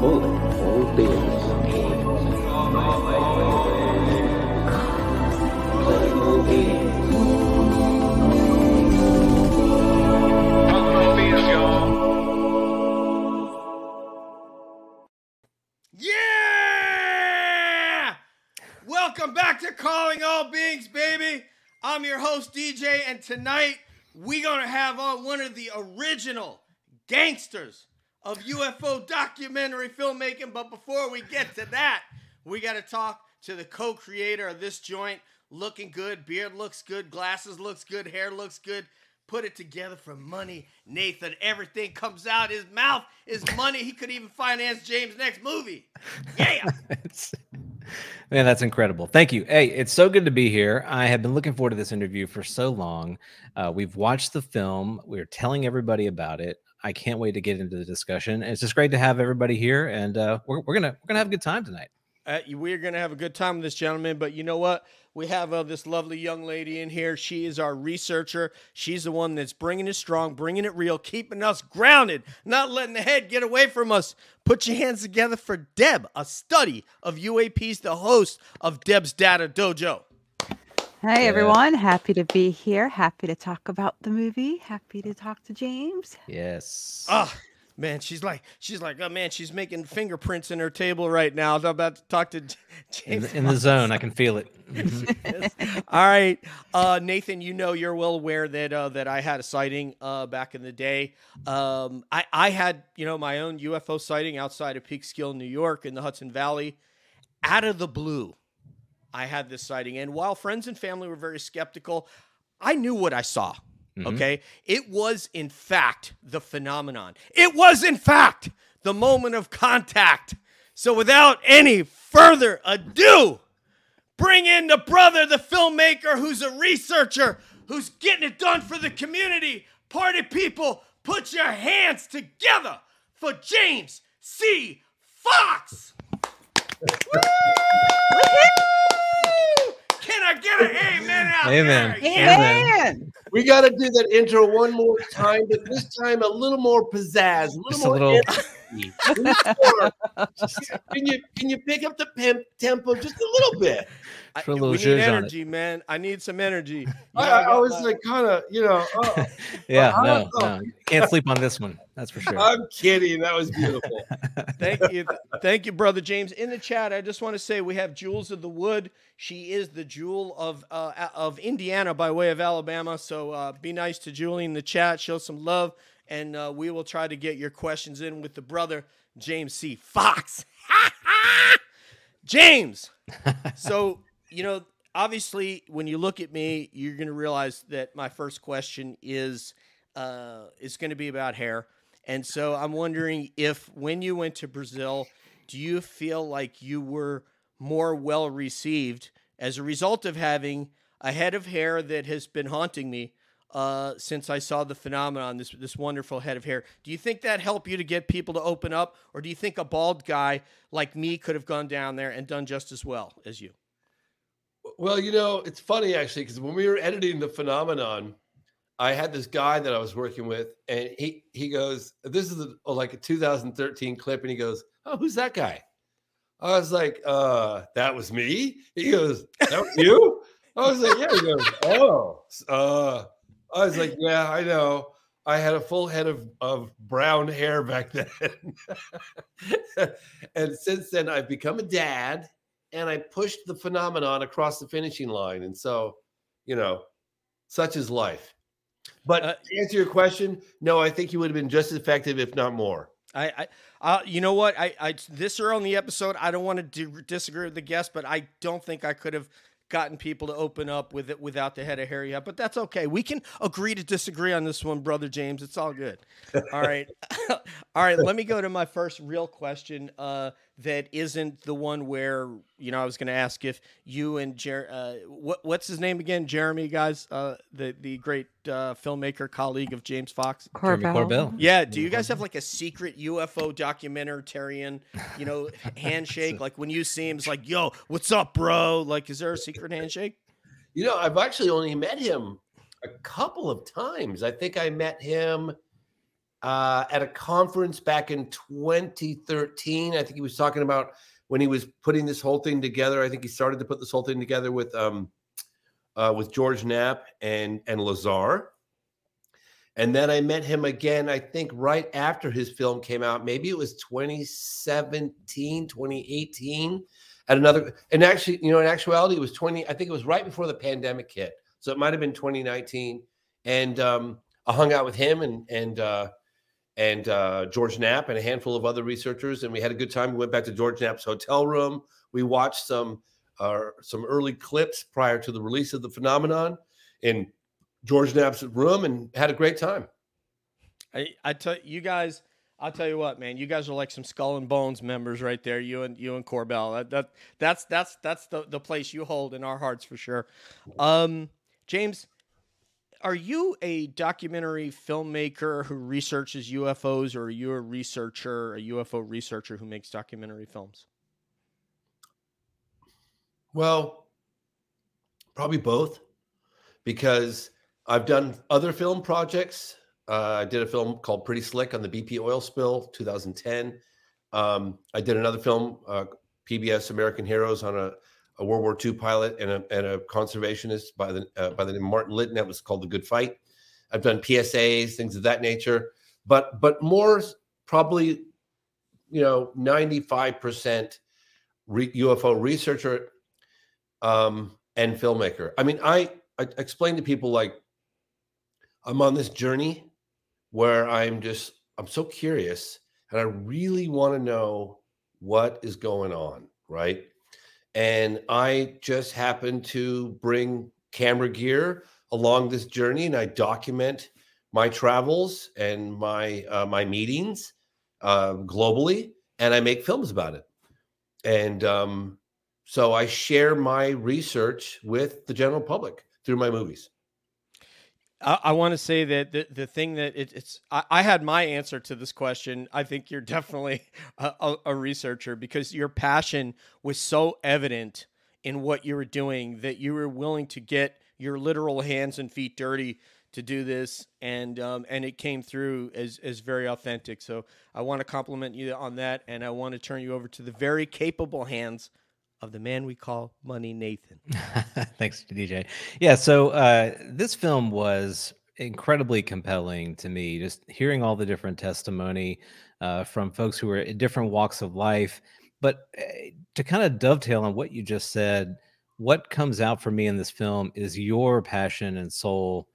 Calling and tonight we're going to have on one of the original gangsters of UFO documentary filmmaking. But before we get to that, we got to talk to the co creator of this joint. Looking good, beard looks good, glasses looks good, hair looks good. Put it together for money, Nathan. Everything comes out his mouth is money. He could even finance James' next movie. Yeah. Man, that's incredible. Thank you. Hey, it's so good to be here. I have been looking forward to this interview for so long. Uh, we've watched the film. We're telling everybody about it. I can't wait to get into the discussion. It's just great to have everybody here, and uh, we're, we're gonna we're gonna have a good time tonight. Uh, we're to have a good time with this gentleman, but you know what? We have uh, this lovely young lady in here. She is our researcher. She's the one that's bringing it strong, bringing it real, keeping us grounded, not letting the head get away from us. Put your hands together for Deb, a study of UAPs, the host of Deb's Data Dojo. Hey everyone, happy to be here. Happy to talk about the movie. Happy to talk to James. Yes. Ah, man, she's like, she's like, oh man, she's making fingerprints in her table right now. I'm about to talk to in, James. the- in the zone, I can feel it. All right, uh, Nathan. You know you're well aware that uh, that I had a sighting uh, back in the day. Um, I I had you know my own UFO sighting outside of Peekskill, New York, in the Hudson Valley. Out of the blue, I had this sighting, and while friends and family were very skeptical, I knew what I saw. Mhm. Okay, it was in fact the phenomenon. It was in fact the moment of contact. So without any further ado bring in the brother, the filmmaker who's a researcher, who's getting it done for the community. Party people, put your hands together for James C. Fox. Woo! Can I get an amen out Amen. there? Yeah. Amen. We got to do that intro one more time, but this time a little more pizzazz, a little Just more. a little more. can you can you pick up the pimp tempo just a little bit? I, Put a little we need energy, man. I need some energy. I, I, I was like kind of you know. Oh, yeah, I no, don't know. no, can't sleep on this one. That's for sure. I'm kidding. That was beautiful. Thank you. Thank you, brother James. In the chat, I just want to say we have Jules of the Wood. She is the jewel of uh, of Indiana by way of Alabama. So uh, be nice to Julie in the chat. Show some love, and uh, we will try to get your questions in with the brother James C. Fox. James. So you know, obviously, when you look at me, you're going to realize that my first question is uh, is going to be about hair. And so I'm wondering if when you went to Brazil, do you feel like you were more well received as a result of having a head of hair that has been haunting me uh, since I saw the phenomenon, this this wonderful head of hair? Do you think that helped you to get people to open up, or do you think a bald guy like me could have gone down there and done just as well as you? Well, you know, it's funny actually because when we were editing the phenomenon, I had this guy that I was working with, and he he goes, "This is a, like a 2013 clip," and he goes, "Oh, who's that guy?" I was like, "Uh, that was me." He goes, "That was you?" I was like, "Yeah." He goes, "Oh, uh," I was like, "Yeah, I know." I had a full head of, of brown hair back then. and since then, I've become a dad and I pushed the phenomenon across the finishing line. And so, you know, such is life. But Uh, to answer your question, no, I think you would have been just as effective, if not more. I, I uh, you know what? I, I this early in the episode, I don't want to do, disagree with the guest, but I don't think I could have gotten people to open up with it without the head of hair yet. But that's okay. We can agree to disagree on this one, brother James. It's all good. All right, all right. Let me go to my first real question. Uh, that isn't the one where you know I was going to ask if you and Jer- uh, what what's his name again? Jeremy, guys, uh, the the great uh, filmmaker colleague of James Fox. Jeremy Corbell. Corbell. Yeah, do you guys have like a secret UFO documentarian, you know, handshake? Like when you see him, it's like, "Yo, what's up, bro?" Like, is there a secret handshake? You know, I've actually only met him a couple of times. I think I met him uh, at a conference back in 2013. I think he was talking about when he was putting this whole thing together. I think he started to put this whole thing together with um, uh, with George Knapp and and Lazar. And then I met him again, I think right after his film came out. Maybe it was 2017, 2018 at another and actually you know in actuality it was 20 i think it was right before the pandemic hit so it might have been 2019 and um i hung out with him and and uh and uh george knapp and a handful of other researchers and we had a good time we went back to george knapp's hotel room we watched some uh some early clips prior to the release of the phenomenon in george knapp's room and had a great time I, I tell you guys, I'll tell you what, man. You guys are like some Skull and Bones members right there. You and you and Corbell. That, that that's that's that's the the place you hold in our hearts for sure. Um, James, are you a documentary filmmaker who researches UFOs, or are you a researcher, a UFO researcher who makes documentary films? Well, probably both, because I've done other film projects. Uh, I did a film called Pretty Slick on the BP oil spill, 2010. Um, I did another film, uh, PBS American Heroes, on a, a World War II pilot and a, and a conservationist by the uh, by the name of Martin Litton. That was called The Good Fight. I've done PSAs, things of that nature, but but more probably, you know, 95 percent UFO researcher um, and filmmaker. I mean, I, I explain to people like I'm on this journey where I'm just I'm so curious and I really want to know what is going on, right? And I just happen to bring camera gear along this journey, and I document my travels and my uh, my meetings uh, globally, and I make films about it. And um, so I share my research with the general public through my movies. I, I want to say that the, the thing that it, it's I, I had my answer to this question. I think you're definitely a, a, researcher because your passion was so evident in what you were doing that you were willing to get your literal hands and feet dirty to do this and um, and it came through as as very authentic so i want to compliment you on that and i want to turn you over to the very capable hands of the man we call money nathan Thanks, to DJ. Yeah, so uh, this film was incredibly compelling to me. Just hearing all the different testimony uh, from folks who were in different walks of life. But uh, to kind of dovetail on what you just said, what comes out for me in this film is your passion and soul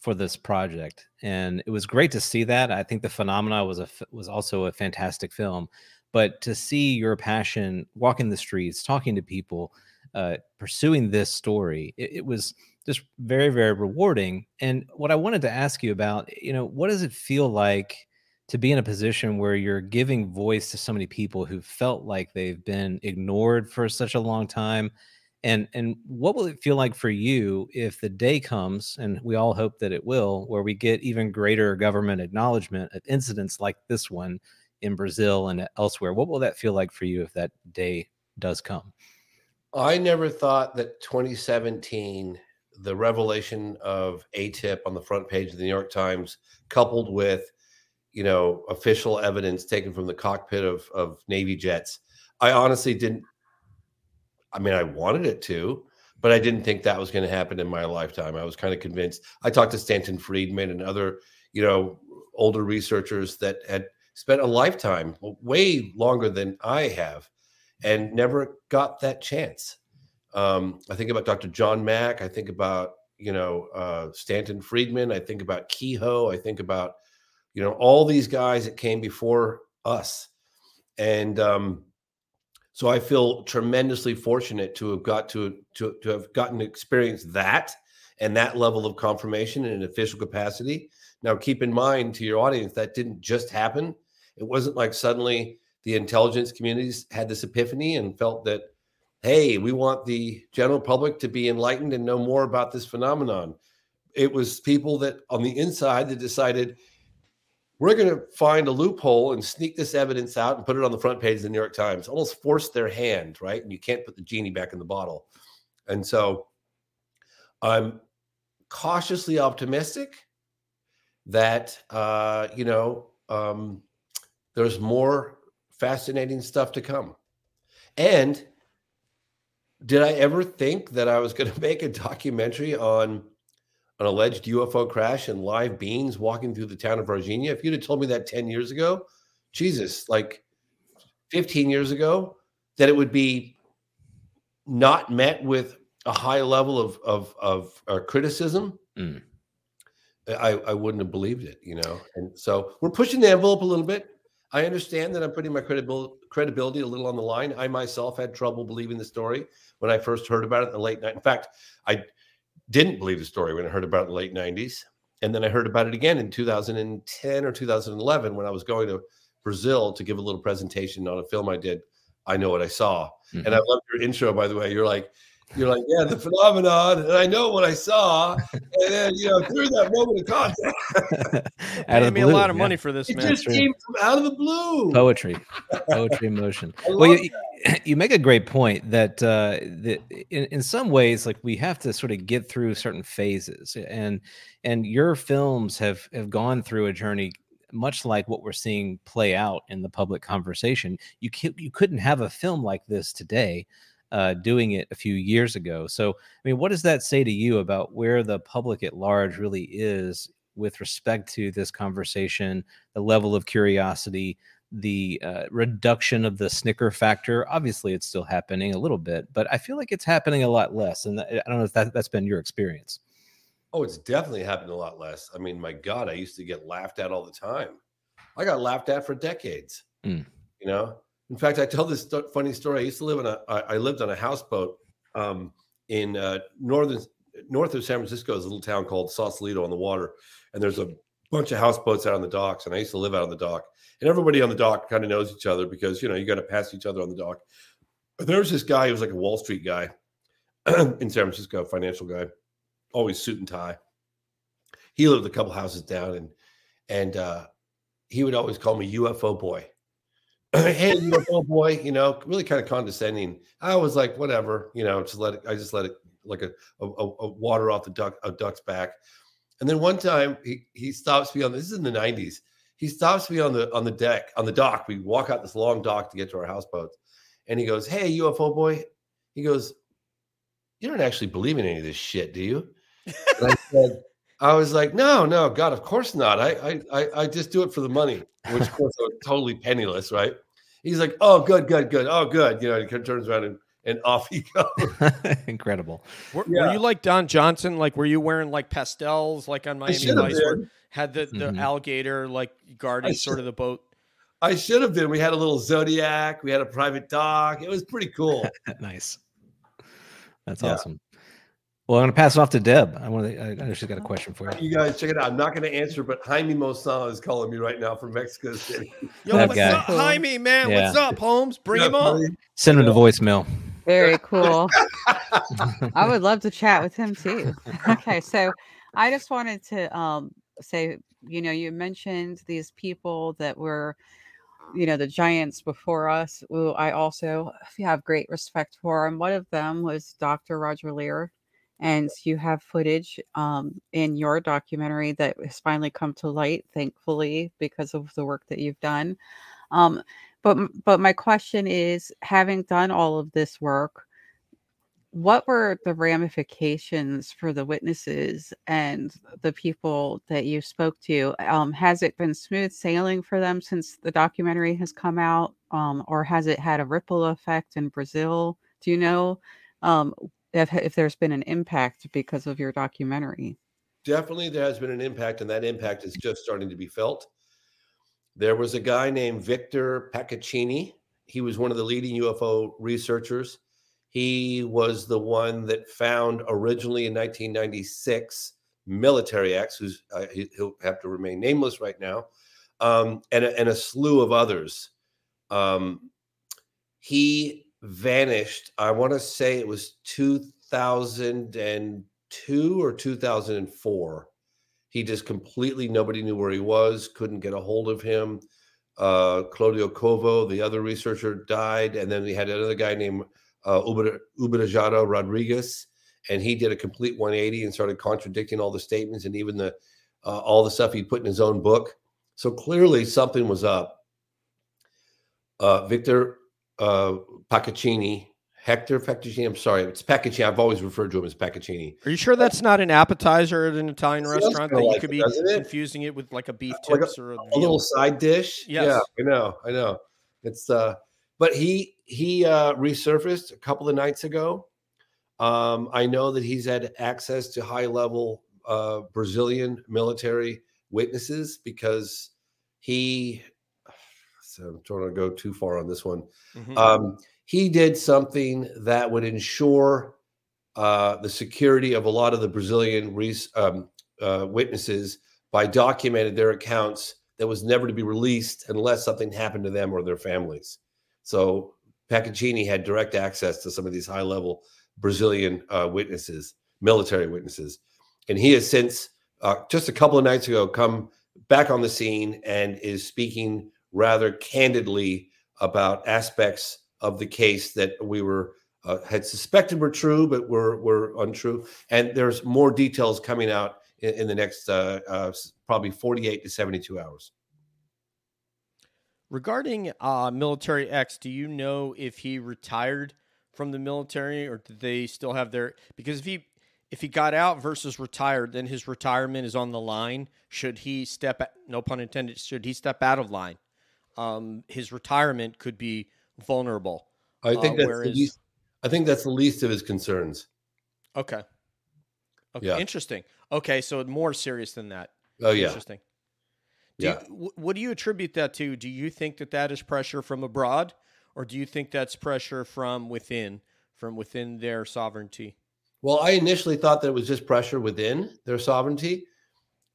for this project, and it was great to see that. I think the phenomena was a was also a fantastic film, but to see your passion walking the streets, talking to people, uh, pursuing this story, it, it was just very very rewarding. And what I wanted to ask you about, you know, what does it feel like? to be in a position where you're giving voice to so many people who felt like they've been ignored for such a long time and and what will it feel like for you if the day comes and we all hope that it will where we get even greater government acknowledgement of incidents like this one in Brazil and elsewhere what will that feel like for you if that day does come I never thought that 2017, the revelation of AATIP on the front page of the New York Times, coupled with, you know, official evidence taken from the cockpit of, of Navy jets, I honestly didn't. I mean, I wanted it to, but I didn't think that was going to happen in my lifetime. I was kind of convinced. I talked to Stanton Friedman and other, you know, older researchers that had spent a lifetime, way longer than I have, and never got that chance. Um, I think about Dr. John Mack. I think about you know uh, Stanton Friedman. I think about Keyhoe. I think about you know all these guys that came before us, and um, so I feel tremendously fortunate to have got to to to have gotten to experience that and that level of confirmation in an official capacity. Now, keep in mind to your audience that didn't just happen. It wasn't like suddenly the intelligence communities had this epiphany and felt that, hey, we want the general public to be enlightened and know more about this phenomenon. It was people that on the inside that decided we're going to find a loophole and sneak this evidence out and put it on the front page of the New York Times. Almost forced their hand, right? And you can't put the genie back in the bottle. And so I'm cautiously optimistic that uh, you know um, there's more fascinating stuff to come. And did I ever think that I was going to make a documentary on an alleged UFO crash and live beings walking through the town of Varginha? If you'd have told me that 10 years ago, Jesus, like 15 years ago, that it would be not met with a high level of of of uh, criticism, Mm. I I wouldn't have believed it, you know. And so we're pushing the envelope a little bit. I understand that I'm putting my credibil- credibility a little on the line. I myself had trouble believing the story when I first heard about it in the late night. In fact, I didn't believe the story when I heard about it in the late 90s. And then I heard about it again in 2010 or 2011 when I was going to Brazil to give a little presentation on a film I did. I know what I saw. Mhm. And I love your intro, by the way. You're like, you're like, yeah, the phenomenon, and I know what I saw. And then, you know, through that moment of contact, Out of Paid the me a lot of yeah. money for this, it man. just true. came from out of the blue. poetry poetry in motion well love you, you make a great point that uh that in, in some ways like we have to sort of get through certain phases and and your films have have gone through a journey much like what we're seeing play out in the public conversation you can, you couldn't have a film like this today uh, doing it a few years ago. So, I mean, what does that say to you about where the public at large really is with respect to this conversation, the level of curiosity, the uh, reduction of the snicker factor? Obviously, it's still happening a little bit, but I feel like it's happening a lot less. And I don't know if that, that's been your experience. Oh, it's definitely happened a lot less. I mean, my God, I used to get laughed at all the time. I got laughed at for decades. Mm. You know, in fact, I tell this sto- funny story. I used to live on a. I I lived on a houseboat um, in uh, northern north of San Francisco. Is a little town called Sausalito on the water, and there's a bunch of houseboats out on the docks. And I used to live out on the dock, and everybody on the dock kind of knows each other because you know you got to pass each other on the dock. But there was this guy who was like a Wall Street guy in San Francisco, financial guy, always suit and tie. He lived a couple houses down, and and uh, he would always call me UFO boy. hey, UFO oh, boy, you know, really kind of condescending. I was like, whatever, you know, just let it. I just let it like a, a, a- water off the duck a duck's back. And then one time he he stops me on this is in the nineties. He stops me on the on the deck on the dock. We walk out this long dock to get to our houseboat, and he goes, "Hey, UFO boy," he goes, "You don't actually believe in any of this shit, do you?" And I said, I was like, no, no, God, of course not. I, I, I, I just do it for the money, which of course I was totally penniless, right? He's like, oh, good, good, good. Oh, good. You know, he kind of turns around and, and off he goes. Incredible. Were, Yeah. were you like Don Johnson? Like, were you wearing like pastels, like on Miami should have Vice, where had the, the Mhm. alligator like guarding sort of the boat? I should have been. We had a little Zodiac. We had a private dock. It was pretty cool. nice. That's Yeah. awesome. Well, I'm going to pass it off to Deb. I want to, I know she's got a question for you. You guys check it out. I'm not going to answer, but Jaime Maussan is calling me right now from Mexico City. Yo, That what's guy. up, Jaime, man? Yeah. What's up, Holmes? Bring Yeah, him up. buddy. Send her the voicemail. Very cool. I would love to chat with him too. Okay, so I just wanted to um say, you know, you mentioned these people that were, you know, the giants before us. Who I also have great respect for, and one of them was Dr. Roger Leir. And you have footage um, in your documentary that has finally come to light, thankfully, because of the work that you've done. Um, but but my question is, having done all of this work, what were the ramifications for the witnesses and the people that you spoke to? Um, has it been smooth sailing for them since the documentary has come out, um, or has it had a ripple effect in Brazil? Do you know um, if if there's been an impact because of your documentary? definitely there has been an impact, and that impact is just starting to be felt. There was a guy named Victor Pacaccini. He was one of the leading UFO researchers. He was the one that found originally in 1996 Military X, who's uh, he, he'll have to remain nameless right now, um, and, a, and a slew of others Um, he vanished. I want to say it was 2002 or 2004. He just completely nobody knew where he was, couldn't get a hold of him. Uh, Claudio Covo, the other researcher, died, and then we had another guy named uh, Rodriguez, and he did a complete 180 and started contradicting all the statements and even the uh, all the stuff he put in his own book. So clearly something was up. Uh, Victor uh, Pacaccini, Hector Pacaccini. I'm sorry, it's Pacaccini. I've always referred to him as Pacaccini. Are you sure that's not an appetizer at an Italian restaurant that you could it, be it? confusing it with like a beef Like a- tips or a, a little side dish. Yes. Yeah, I know, I know. It's uh, but he he uh, resurfaced a couple of nights ago. Um, I know that he's had access to high level uh, Brazilian military witnesses because he. I'm trying to go too far on this one. Mhm. Um, he did something that would ensure uh, the security of a lot of the Brazilian res- um, uh, witnesses by documenting their accounts that was never to be released unless something happened to them or their families. So Pacaccini had direct access to some of these high level Brazilian uh, witnesses, military witnesses. And he has since, uh, just a couple of nights ago, come back on the scene and is speaking rather candidly about aspects of the case that we were uh, had suspected were true, but were were untrue. And there's more details coming out in, in the next uh, uh, probably 48 to 72 hours. Regarding uh, military X, do you know if he retired from the military or did they still have their? Because if he if he got out versus retired, then his retirement is on the line. Should he step? No pun intended. Should he step out of line? Um, his retirement could be vulnerable. I think Uh, that's the least, I think that's the least of his concerns. Okay. Okay. Yeah. Interesting. Okay, so more serious than that. Oh yeah, Interesting. Do Yeah. You, what do you attribute that to? Do you think that that is pressure from abroad, or do you think that's pressure from within, from within their sovereignty? Well, I initially thought that it was just pressure within their sovereignty.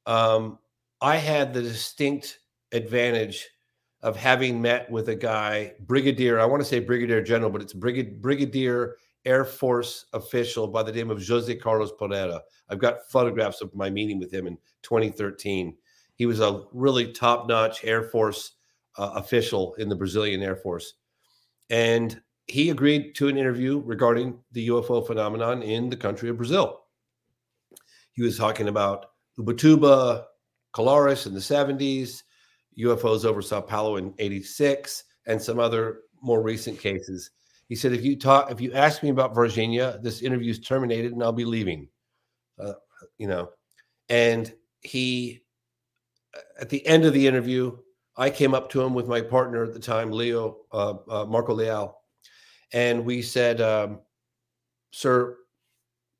Um, I had the distinct advantage of having met with a guy, Brigadier, I want to say Brigadier General, but it's Brigad, Brigadier Air Force official by the name of Jose Carlos Pereira. I've got photographs of my meeting with him in 2013. He was a really top notch Air Force uh, official in the Brazilian Air Force. And he agreed to an interview regarding the UFO phenomenon in the country of Brazil. He was talking about Ubatuba, Colares in the 70s, UFOs over Sao Paulo in 86, and some other more recent cases. He said, if you talk, if you ask me about Varginha, this interview is terminated and I'll be leaving. Uh, you know, and he, at the end of the interview, I came up to him with my partner at the time, Leo, uh, uh, Marco Leal, and we said, um, Sir,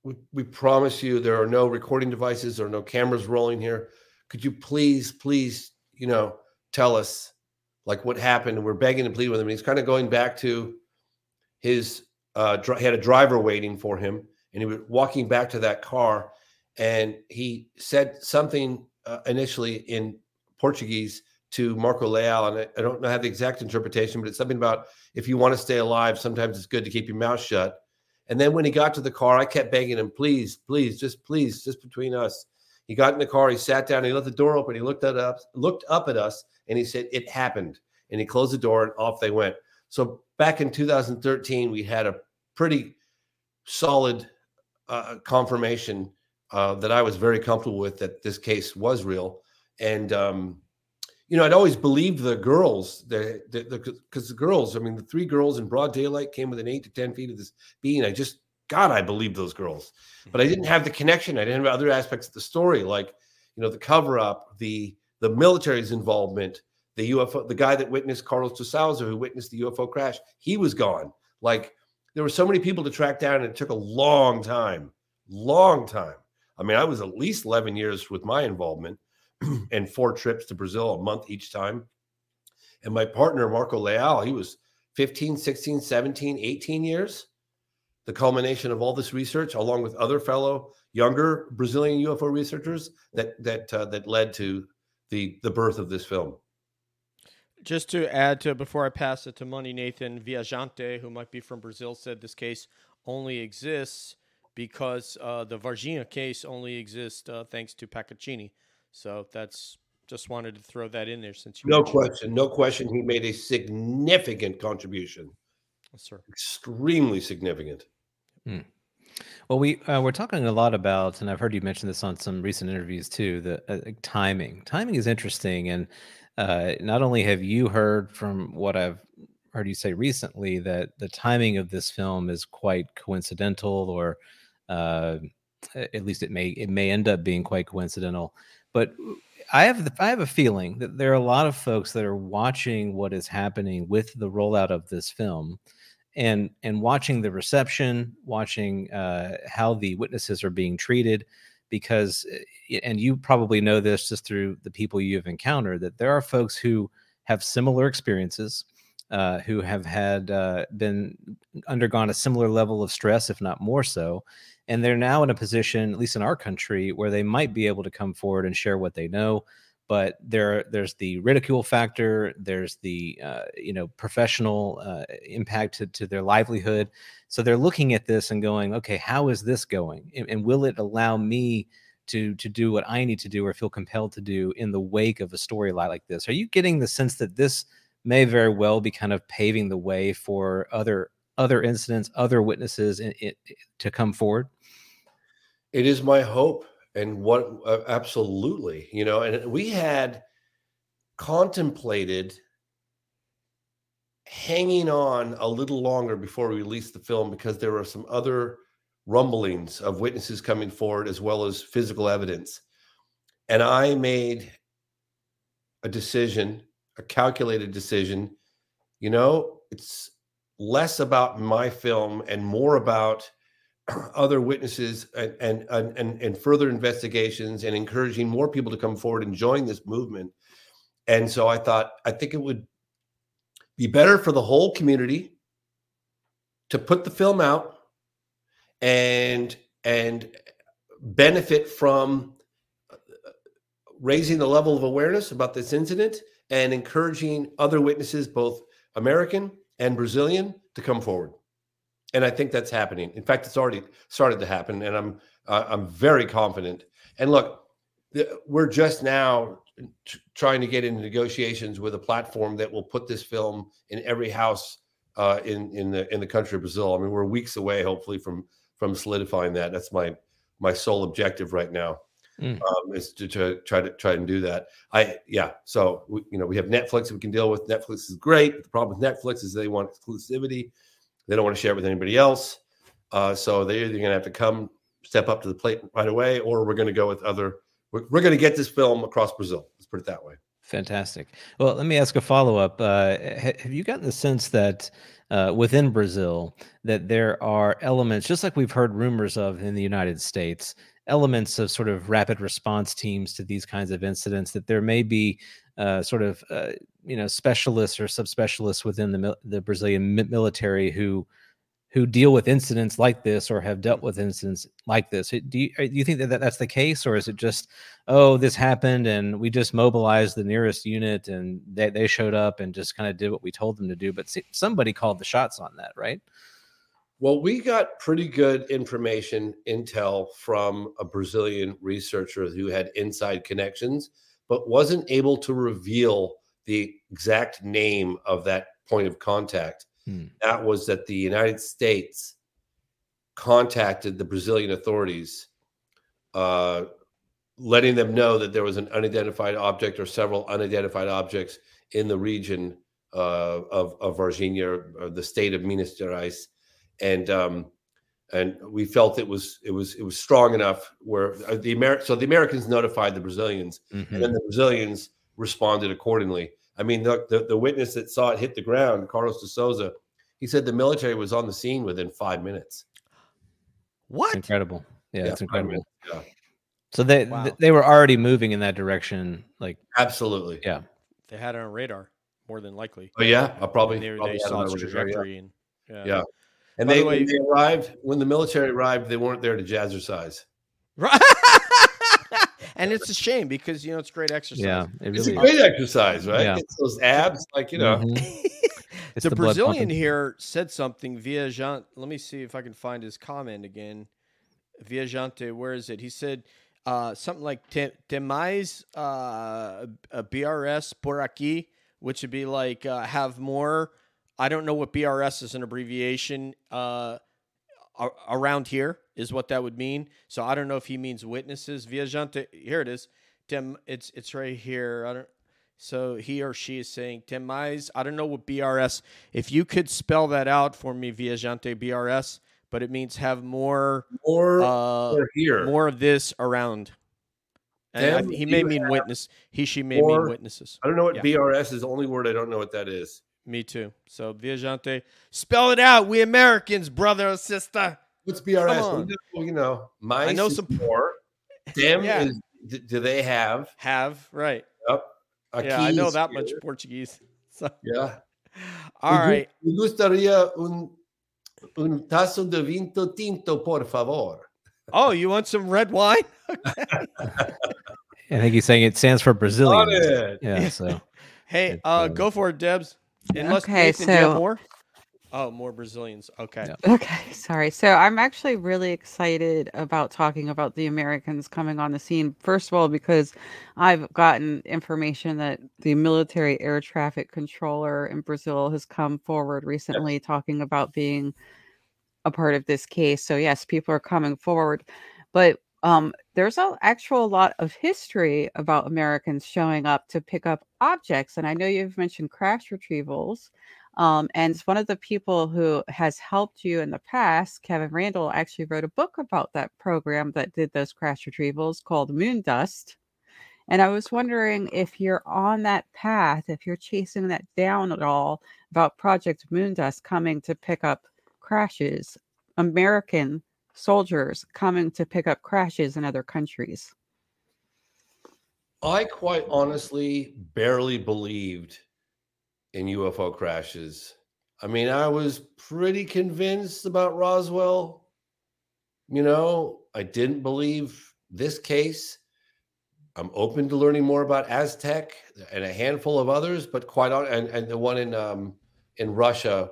we, we promise you there are no recording devices or no cameras rolling here. Could you please, please, you know, tell us like what happened? And we're begging and pleading with him. And he's kind of going back to his, uh, dri- he had a driver waiting for him and he was walking back to that car and he said something uh, initially in Portuguese to Marco Leal. And I, I don't know how the exact interpretation, but it's something about if you want to stay alive, sometimes it's good to keep your mouth shut. And then when he got to the car, I kept begging him, please, please, just please, just between us. He got in the car, he sat down, he let the door open, he looked at us, looked up at us, and he said, It happened. And he closed the door and off they went. So back in 2013, we had a pretty solid uh, confirmation uh, that I was very comfortable with that this case was real. And um, you know, I'd always believed the girls because the, girls, I mean, the three girls in broad daylight came within eight to ten feet of this being. I just, God, I believed those girls, but I mm-hmm. didn't have the connection. I didn't have other aspects of the story, like you know, the cover up, the the military's involvement, the UFO, the guy that witnessed Carlos de Souza, who witnessed the UFO crash, he was gone. Like there were so many people to track down, and it took a long time, long time. I mean, I was at least 11 years with my involvement and four trips to Brazil a month each time. And my partner, Marco Leal, he was 15, 16, 17, 18 years. The culmination of all this research, along with other fellow younger Brazilian UFO researchers, that that uh, that led to the the birth of this film. just to add to before I pass it to Money Nathan Viajante, who might be from Brazil, said this case only exists because uh, the Varginha case only exists uh, thanks to Pacaccini. So that's just wanted to throw that in there since you No it. question. No question. He made a significant contribution. Yes, sir. Extremely significant. Well, we uh, we're talking a lot about, and I've heard you mention this on some recent interviews too. The uh, timing. Timing is interesting, and uh, not only have you heard from what I've heard you say recently that the timing of this film is quite coincidental, or uh, at least it may it may end up being quite coincidental. But I have the, I have a feeling that there are a lot of folks that are watching what is happening with the rollout of this film and and watching the reception watching uh, how the witnesses are being treated because uh, and you probably know this just through the people you've encountered that there are folks who have similar experiences uh, who have had uh, been undergone a similar level of stress if not more so and they're now in a position at least in our country where they might be able to come forward and share what they know but there there's the ridicule factor there's the uh, you know professional uh, impact to, to their livelihood. So they're looking at this and going okay how is this going? And, and will it allow me to to do what i need to do or feel compelled to do in the wake of a story like this? Are you getting the sense that this may very well be kind of paving the way for other other incidents other witnesses in, in, to come forward? It is my hope and what uh, absolutely, you know, and we had contemplated hanging on a little longer before we released the film because there were some other rumblings of witnesses coming forward as well as physical evidence. And I made a decision, a calculated decision. You know, it's less about my film and more about other witnesses and, and and and further investigations and encouraging more people to come forward and join this movement. And so I thought I think it would be better for the whole community to put the film out and and benefit from uh, raising the level of awareness about this incident and encouraging other witnesses both American and Brazilian to come forward and I think that's happening. In fact, it's already started to happen, and I'm uh, I'm very confident. And look, the, we're just now t- trying to get into negotiations with a platform that will put this film in every house uh, in in the in the country of Brazil. I mean, we're weeks away, hopefully, from from solidifying that. That's my my sole objective right now. Mm. Um, is to, to try to try and do that. I yeah. So we, you know we have Netflix we can deal with. Netflix is great. The problem with Netflix is they want exclusivity. They don't want to share it with anybody else. Uh, so they're either going to have to come step up to the plate right away, or we're going to go with other. We're, we're going to get this film across Brazil. Let's put it that way. Fantastic. Well, let me ask a follow up. Uh, have you gotten the sense that uh, within Brazil that there are elements, just like we've heard rumors of in the United States, elements of sort of rapid response teams to these kinds of incidents? That there may be uh, sort of uh, you know specialists or subspecialists within the the Brazilian military who who deal with incidents like this or have dealt with incidents like this. Do you, do you think that that- that's the case, or is it just oh, this happened and we just mobilized the nearest unit and they, they showed up and just kind of did what we told them to do. But see, somebody called the shots on that, right? Well, we got pretty good information, intel from a Brazilian researcher who had inside connections, but wasn't able to reveal the exact name of that point of contact. Hmm. That was that the United States contacted the Brazilian authorities, uh, letting them know that there was an unidentified object or several unidentified objects in the region uh, of, of Varginha, or the state of Minas Gerais and um, and we felt it was it was it was strong enough where uh, the Amer- so the Americans notified the Brazilians, Mhm. and then the Brazilians responded accordingly. I mean, the, the the witness that saw it hit the ground, Carlos de Souza, he said the military was on the scene within five minutes. What? It's incredible. Yeah, it's incredible. yeah, So they Wow. th- they were already moving in that direction. Like, absolutely. yeah, They had it on radar, more than likely. Oh yeah, I probably, they, probably they saw it its on the radar, yeah. trajectory and yeah. Yeah. And By the they, way- when they arrived when the military arrived, they weren't there to jazzercise. Right. and it's a shame because you know it's great exercise. Yeah, it It's a really is. great exercise, right? Yeah. It's those abs, like you know. Mhm. It's the, the Brazilian here said something Viajante. Let me see if I can find his comment again. Viajante, where is it? He said uh, something like "Tem- "Temais uh, a BRS por aqui," which would be like uh, have more. I don't know what BRS is an abbreviation. Uh, around here is what that would mean. So I don't know if he means witnesses. Viajante, here it is. Tem, it's it's right here. I don't. So he or she is saying Temais. I don't know what BRS. If you could spell that out for me, Viajante BRS, but it means have more more uh here. more of this around. And I- he may mean witness. He she may mean witnesses. I don't know what yeah. BRS is. The only word I don't know what that is. Me too. So Viajante, spell it out. We Americans, brother or sister. What's BRS? on. Well, you know, my I know some- more. Them Yeah. is do they have? Have right. Yep. yeah, I know that here. much Portuguese. So Yeah. all Me gu- right. Me gustaría un un tazo de vinto tinto, por favor. Oh, you want some red wine? I think he's saying it stands for Brazilian. Yeah, so Hey, uh, uh, go for it, Debs. Unless Okay, Nathan, do you have so- more? Oh, more Brazilians. Okay. Yeah. Okay, sorry. So I'm actually really excited about talking about the Americans coming on the scene. First of all, because I've gotten information that the military air traffic controller in Brazil has come forward recently talking about being a part of this case. So yes, people are coming forward, but um, there's a actual lot of history about Americans showing up to pick up objects, and I know you've mentioned crash retrievals. Um, and it's one of the people who has helped you in the past, Kevin Randle, actually wrote a book about that program that did those crash retrievals called Moon Dust. And I was wondering if you're on that path, if you're chasing that down at all about Project Moon Dust coming to pick up crashes, American soldiers coming to pick up crashes in other countries. I quite honestly barely believed in UFO crashes. I mean, I was pretty convinced about Roswell. You know, I didn't believe this case. I'm open to learning more about Aztec and a handful of others, but quite on and, and the one in um in Russia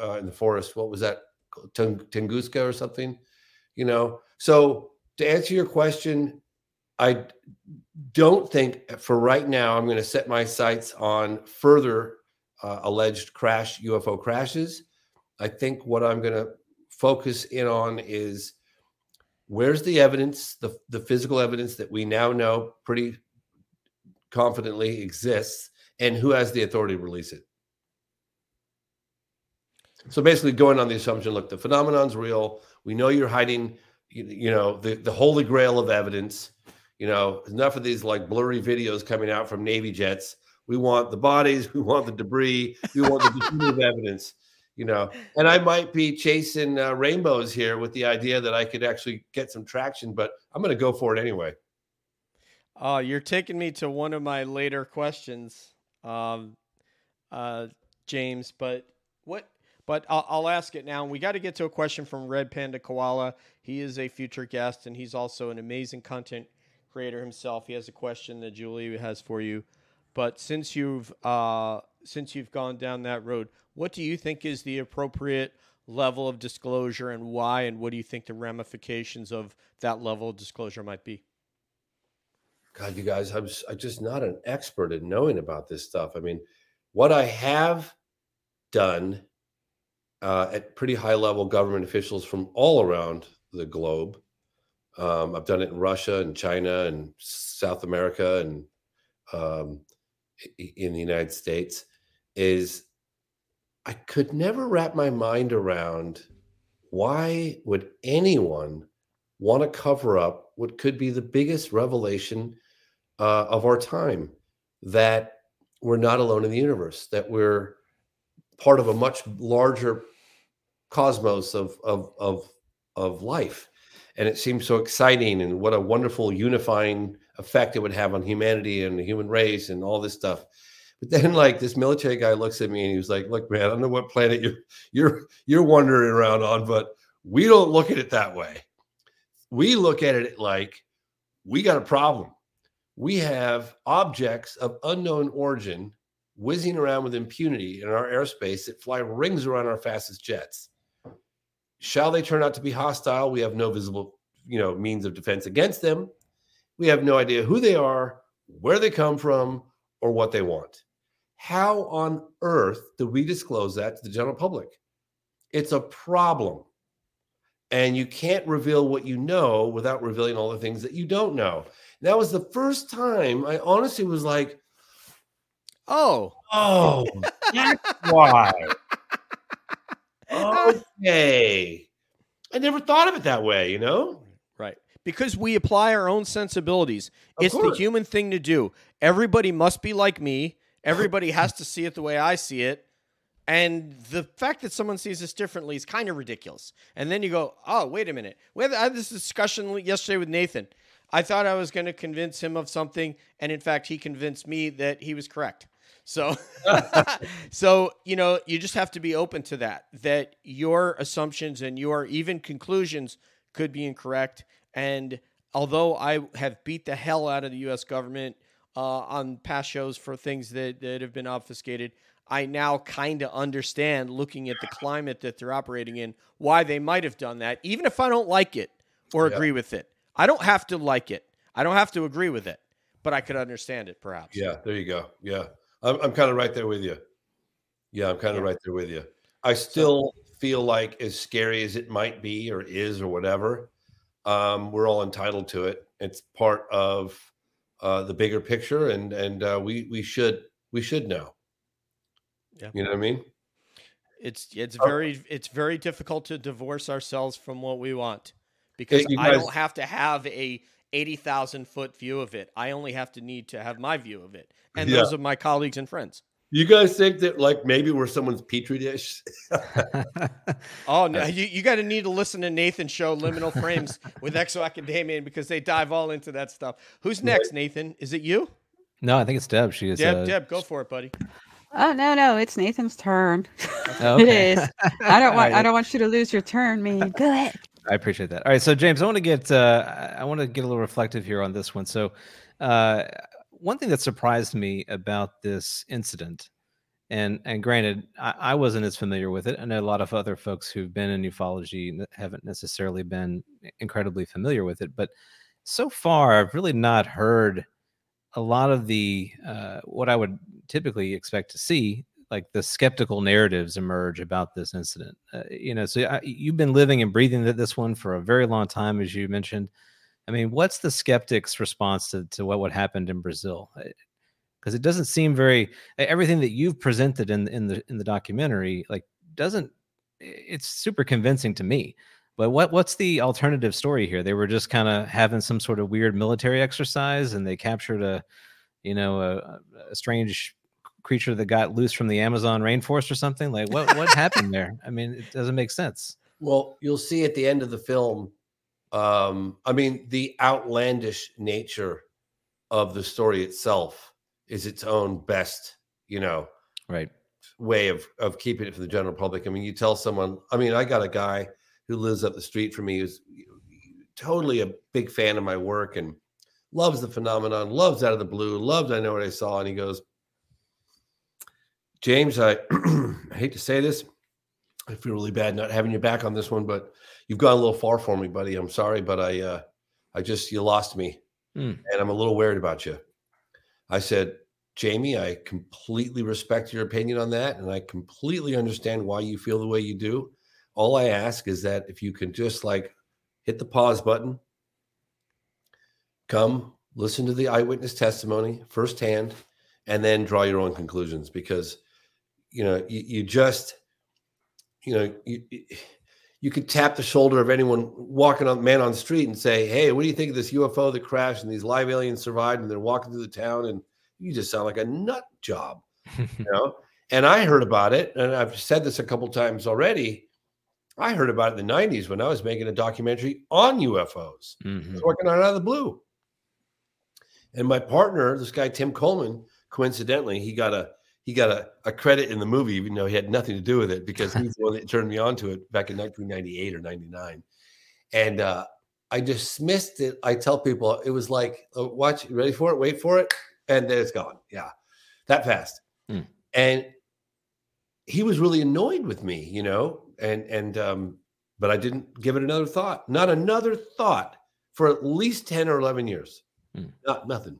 uh, in the forest. What was that? Tung- Tunguska or something? You know. So to answer your question, I don't think for right now I'm going to set my sights on further uh, alleged crash UFO crashes. I think what I'm going to focus in on is where's the evidence, the, the physical evidence that we now know pretty confidently exists, and who has the authority to release it. So basically, going on the assumption, look, the phenomenon's real. We know you're hiding, you, you know, the, the holy grail of evidence you know enough of these like blurry videos coming out from navy jets we want the bodies we want the debris we want the definitive evidence you know and i might be chasing uh, rainbows here with the idea that i could actually get some traction but i'm going to go for it anyway Oh, you're taking me to one of my later questions, um, uh, James. But? But I'll, I'll ask it now. We got to get to a question from Red Panda Koala. He is a future guest, and he's also an amazing content creator himself. He has a question that Julie has for you. But since you've uh, since you've gone down that road, what do you think is the appropriate level of disclosure, and why? And what do you think the ramifications of that level of disclosure might be? god you guys i'm, I'm just not an expert in knowing about this stuff i mean what i have done uh, at pretty high level government officials from all around the globe Um, I've done it in Russia and China and South America and um, in the United States. Is I could never wrap my mind around why would anyone want to cover up what could be the biggest revelation uh, of our time that we're not alone in the universe, that we're part of a much larger cosmos of of of of life and it seems so exciting and what a wonderful unifying effect it would have on humanity and the human race and all this stuff but then like this military guy looks at me and he was like look man i don't know what planet you're you're you're wandering around on but we don't look at it that way we look at it like we got a problem. We have objects of unknown origin whizzing around with impunity in our airspace that fly rings around our fastest jets. Shall they turn out to be hostile? We have no visible, you know, means of defense against them. We have no idea who they are, where they come from, or what they want. How on earth do we disclose that to the general public? It's a problem. And you can't reveal what you know without revealing all the things that you don't know. That was the first time I honestly was like, Oh, oh, that's why. Okay. I never thought of it that way, you know? right. Because we apply our own sensibilities. Of it's the human thing to do. Everybody must be like me. Everybody has to see it the way I see it. And the fact that someone sees this differently is kind of ridiculous. And then you go, oh, wait a minute. We had, I had this discussion yesterday with Nathan. I thought I was going to convince him of something. And in fact, he convinced me that he was correct. So, so you know, you just have to be open to that. That your assumptions and your even conclusions could be incorrect. And although I have beat the hell out of the U.S. government uh, on past shows for things that, that have been obfuscated, I now kind of understand, looking at the climate that they're operating in, why they might have done that, even if I don't like it or agree with it. I don't have to like it. I don't have to agree with it, but I could understand it, perhaps. Yeah, there you go. Yeah. I'm, I'm kind of right there with you. Yeah, I'm kind of Yeah. right there with you. I still feel like, as scary as it might be or is or whatever, um, we're all entitled to it. It's part of uh, the bigger picture, and and uh, we we should we should know. Yeah. You know what I mean? It's it's Oh. very it's very difficult to divorce ourselves from what we want because you I don't have to have a eighty thousand foot view of it. I only have to need to have my view of it, and Yeah. those of my colleagues and friends. You guys think that like maybe we're someone's petri dish? Oh no, you, you got to need to listen to Nathan's show Liminal Frames with Exo Academia because they dive all into that stuff. Who's next, Nathan? Is it you? no, I think it's Deb. She is. Deb, uh, Deb, go for it, buddy. Oh no, no, it's Nathan's turn. oh, It okay. is. I don't want. Alright. I don't want you to lose your turn, man. Go ahead. I appreciate that. All right, so James, I want to get uh, I- want to get a little reflective here on this one. So, uh, one thing that surprised me about this incident, and and granted, I, I wasn't as familiar with it. I know a lot of other folks who've been in ufology haven't necessarily been incredibly familiar with it, but so far, I've really not heard a lot of the uh, what I would typically expect to see, like the skeptical narratives emerge about this incident. Uh, you know, so I, you've been living and breathing th- this one for a very long time, as you mentioned. I mean, what's the skeptics' response to, to what what happened in Brazil? Because it doesn't seem very everything that you've presented in in the in the documentary like doesn't it's super convincing to me. But what what's the alternative story here? They were just kind of having some sort of weird military exercise, and they captured a, you know, a, a strange creature that got loose from the Amazon rainforest or something. Like what what happened there? I mean, it doesn't make sense. Well, you'll see at the end of the film. Um, I mean, the outlandish nature of the story itself is its own best, you know, Right. way of of keeping it for the general public. I mean, you tell someone. I mean, I got a guy who lives up the street from me who's totally a big fan of my work and loves the phenomenon, loves out of the blue, loves I know what I saw, and he goes, James, I, I hate to say this. I feel really bad not having you back on this one, but you've gone a little far for me, buddy. I'm sorry, but I uh I just you lost me Hmm. and I'm a little worried about you. I said, Jamie, I completely respect your opinion on that, and I completely understand why you feel the way you do. All I ask is that if you can just like hit the pause button, come listen to the eyewitness testimony firsthand, and then draw your own conclusions because you know you, you just you know you, you- could tap the shoulder of anyone walking on man on the street and say hey what do you think of this ufo that crashed and these live aliens survived and they're walking through the town and you just sound like a nut job you know and i heard about it and i've said this a couple times already i heard about it in the 90s when i was making a documentary on ufos I Mhm. working on out of the blue. And my partner, this guy Tim Coleman, coincidentally, he got a he got a, a credit in the movie, even though he had nothing to do with it, because he's the one that turned me on to it back in 1998 or 99. And uh, I dismissed it. I tell people it was like, oh, watch, ready for it? Wait for it. And then it's gone. Yeah. That fast. Hmm. And he was really annoyed with me, you know, and, and, um, but I didn't give it another thought, not another thought for at least 10 or 11 years. Hmm. Not nothing.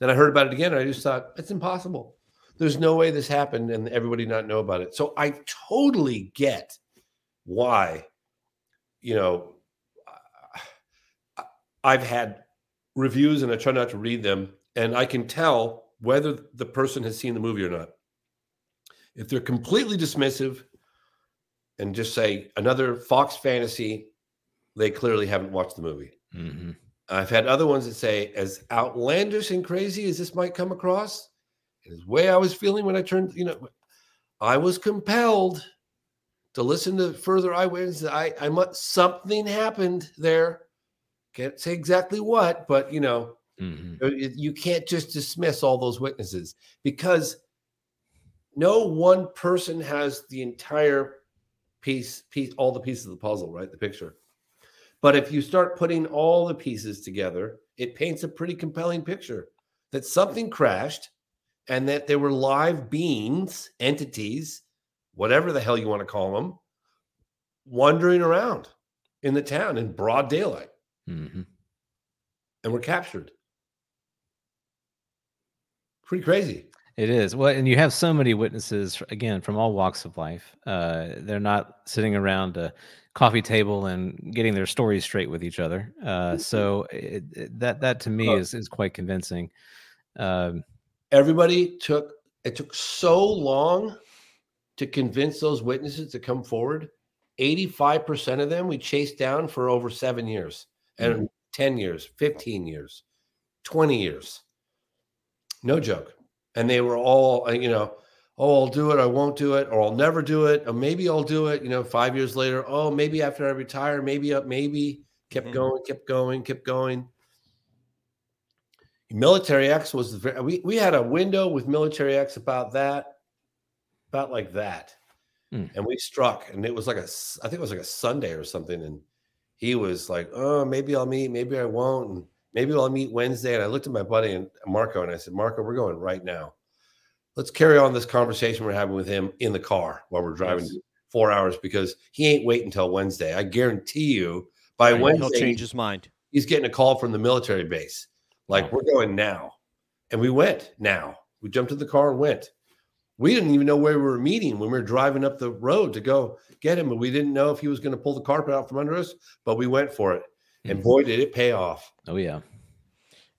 Then I heard about it again. And I just thought, it's impossible. There's no way this happened and everybody not know about it. So I totally get why, you know, I've had reviews and I try not to read them, and I can tell whether the person has seen the movie or not. If they're completely dismissive and just say another Fox fantasy, they clearly haven't watched the movie. Mhm. I've had other ones that say, as outlandish and crazy as this might come across, is the way I was feeling when I turned, you know, I was compelled to listen to further eyewitnesses. I, I must, something happened there. Can't say exactly what, but you know, Mhm. uh, you you can't just dismiss all those witnesses because no one person has the entire piece, piece, all the pieces of the puzzle, right? The picture. But if you start putting all the pieces together, it paints a pretty compelling picture that something crashed and that there were live beings, entities, whatever the hell you want to call them, wandering around in the town in broad daylight Mhm. and were captured. Pretty crazy. It is well, and you have so many witnesses again from all walks of life. Uh, they're not sitting around a coffee table and getting their stories straight with each other. Uh, so it, it- that that to me Oh. is is quite convincing. Um, everybody took it took so long to convince those witnesses to come forward. 85% of them we chased down for over seven years and 10 years 15 years 20 years. No joke. And they were all uh, you know oh i'll do it i won't do it or i'll never do it or maybe i'll do it you know five years later oh maybe after i retire maybe up maybe kept Mhm. going kept going kept going military x was ve- we, we had a window with military x about that about like that Hmm. and we struck and it was like a I think it was like a sunday or something and he was like oh maybe i'll meet maybe i won't and maybe i'll meet wednesday and i looked at my buddy and marco and i said marco we're going right now let's carry on this conversation we're having with him in the car while we're driving Yes. four hours because he ain't waiting until wednesday i guarantee you by Right, wednesday He'll change his mind. he's getting a call from the military base. Like, we're going now. And we went now. We jumped in the car and went. We didn't even know where we were meeting when we were driving up the road to go get him. And we didn't know if he was going to pull the carpet out from under us, but we went for it. And Mhm. boy, did it pay off. oh yeah,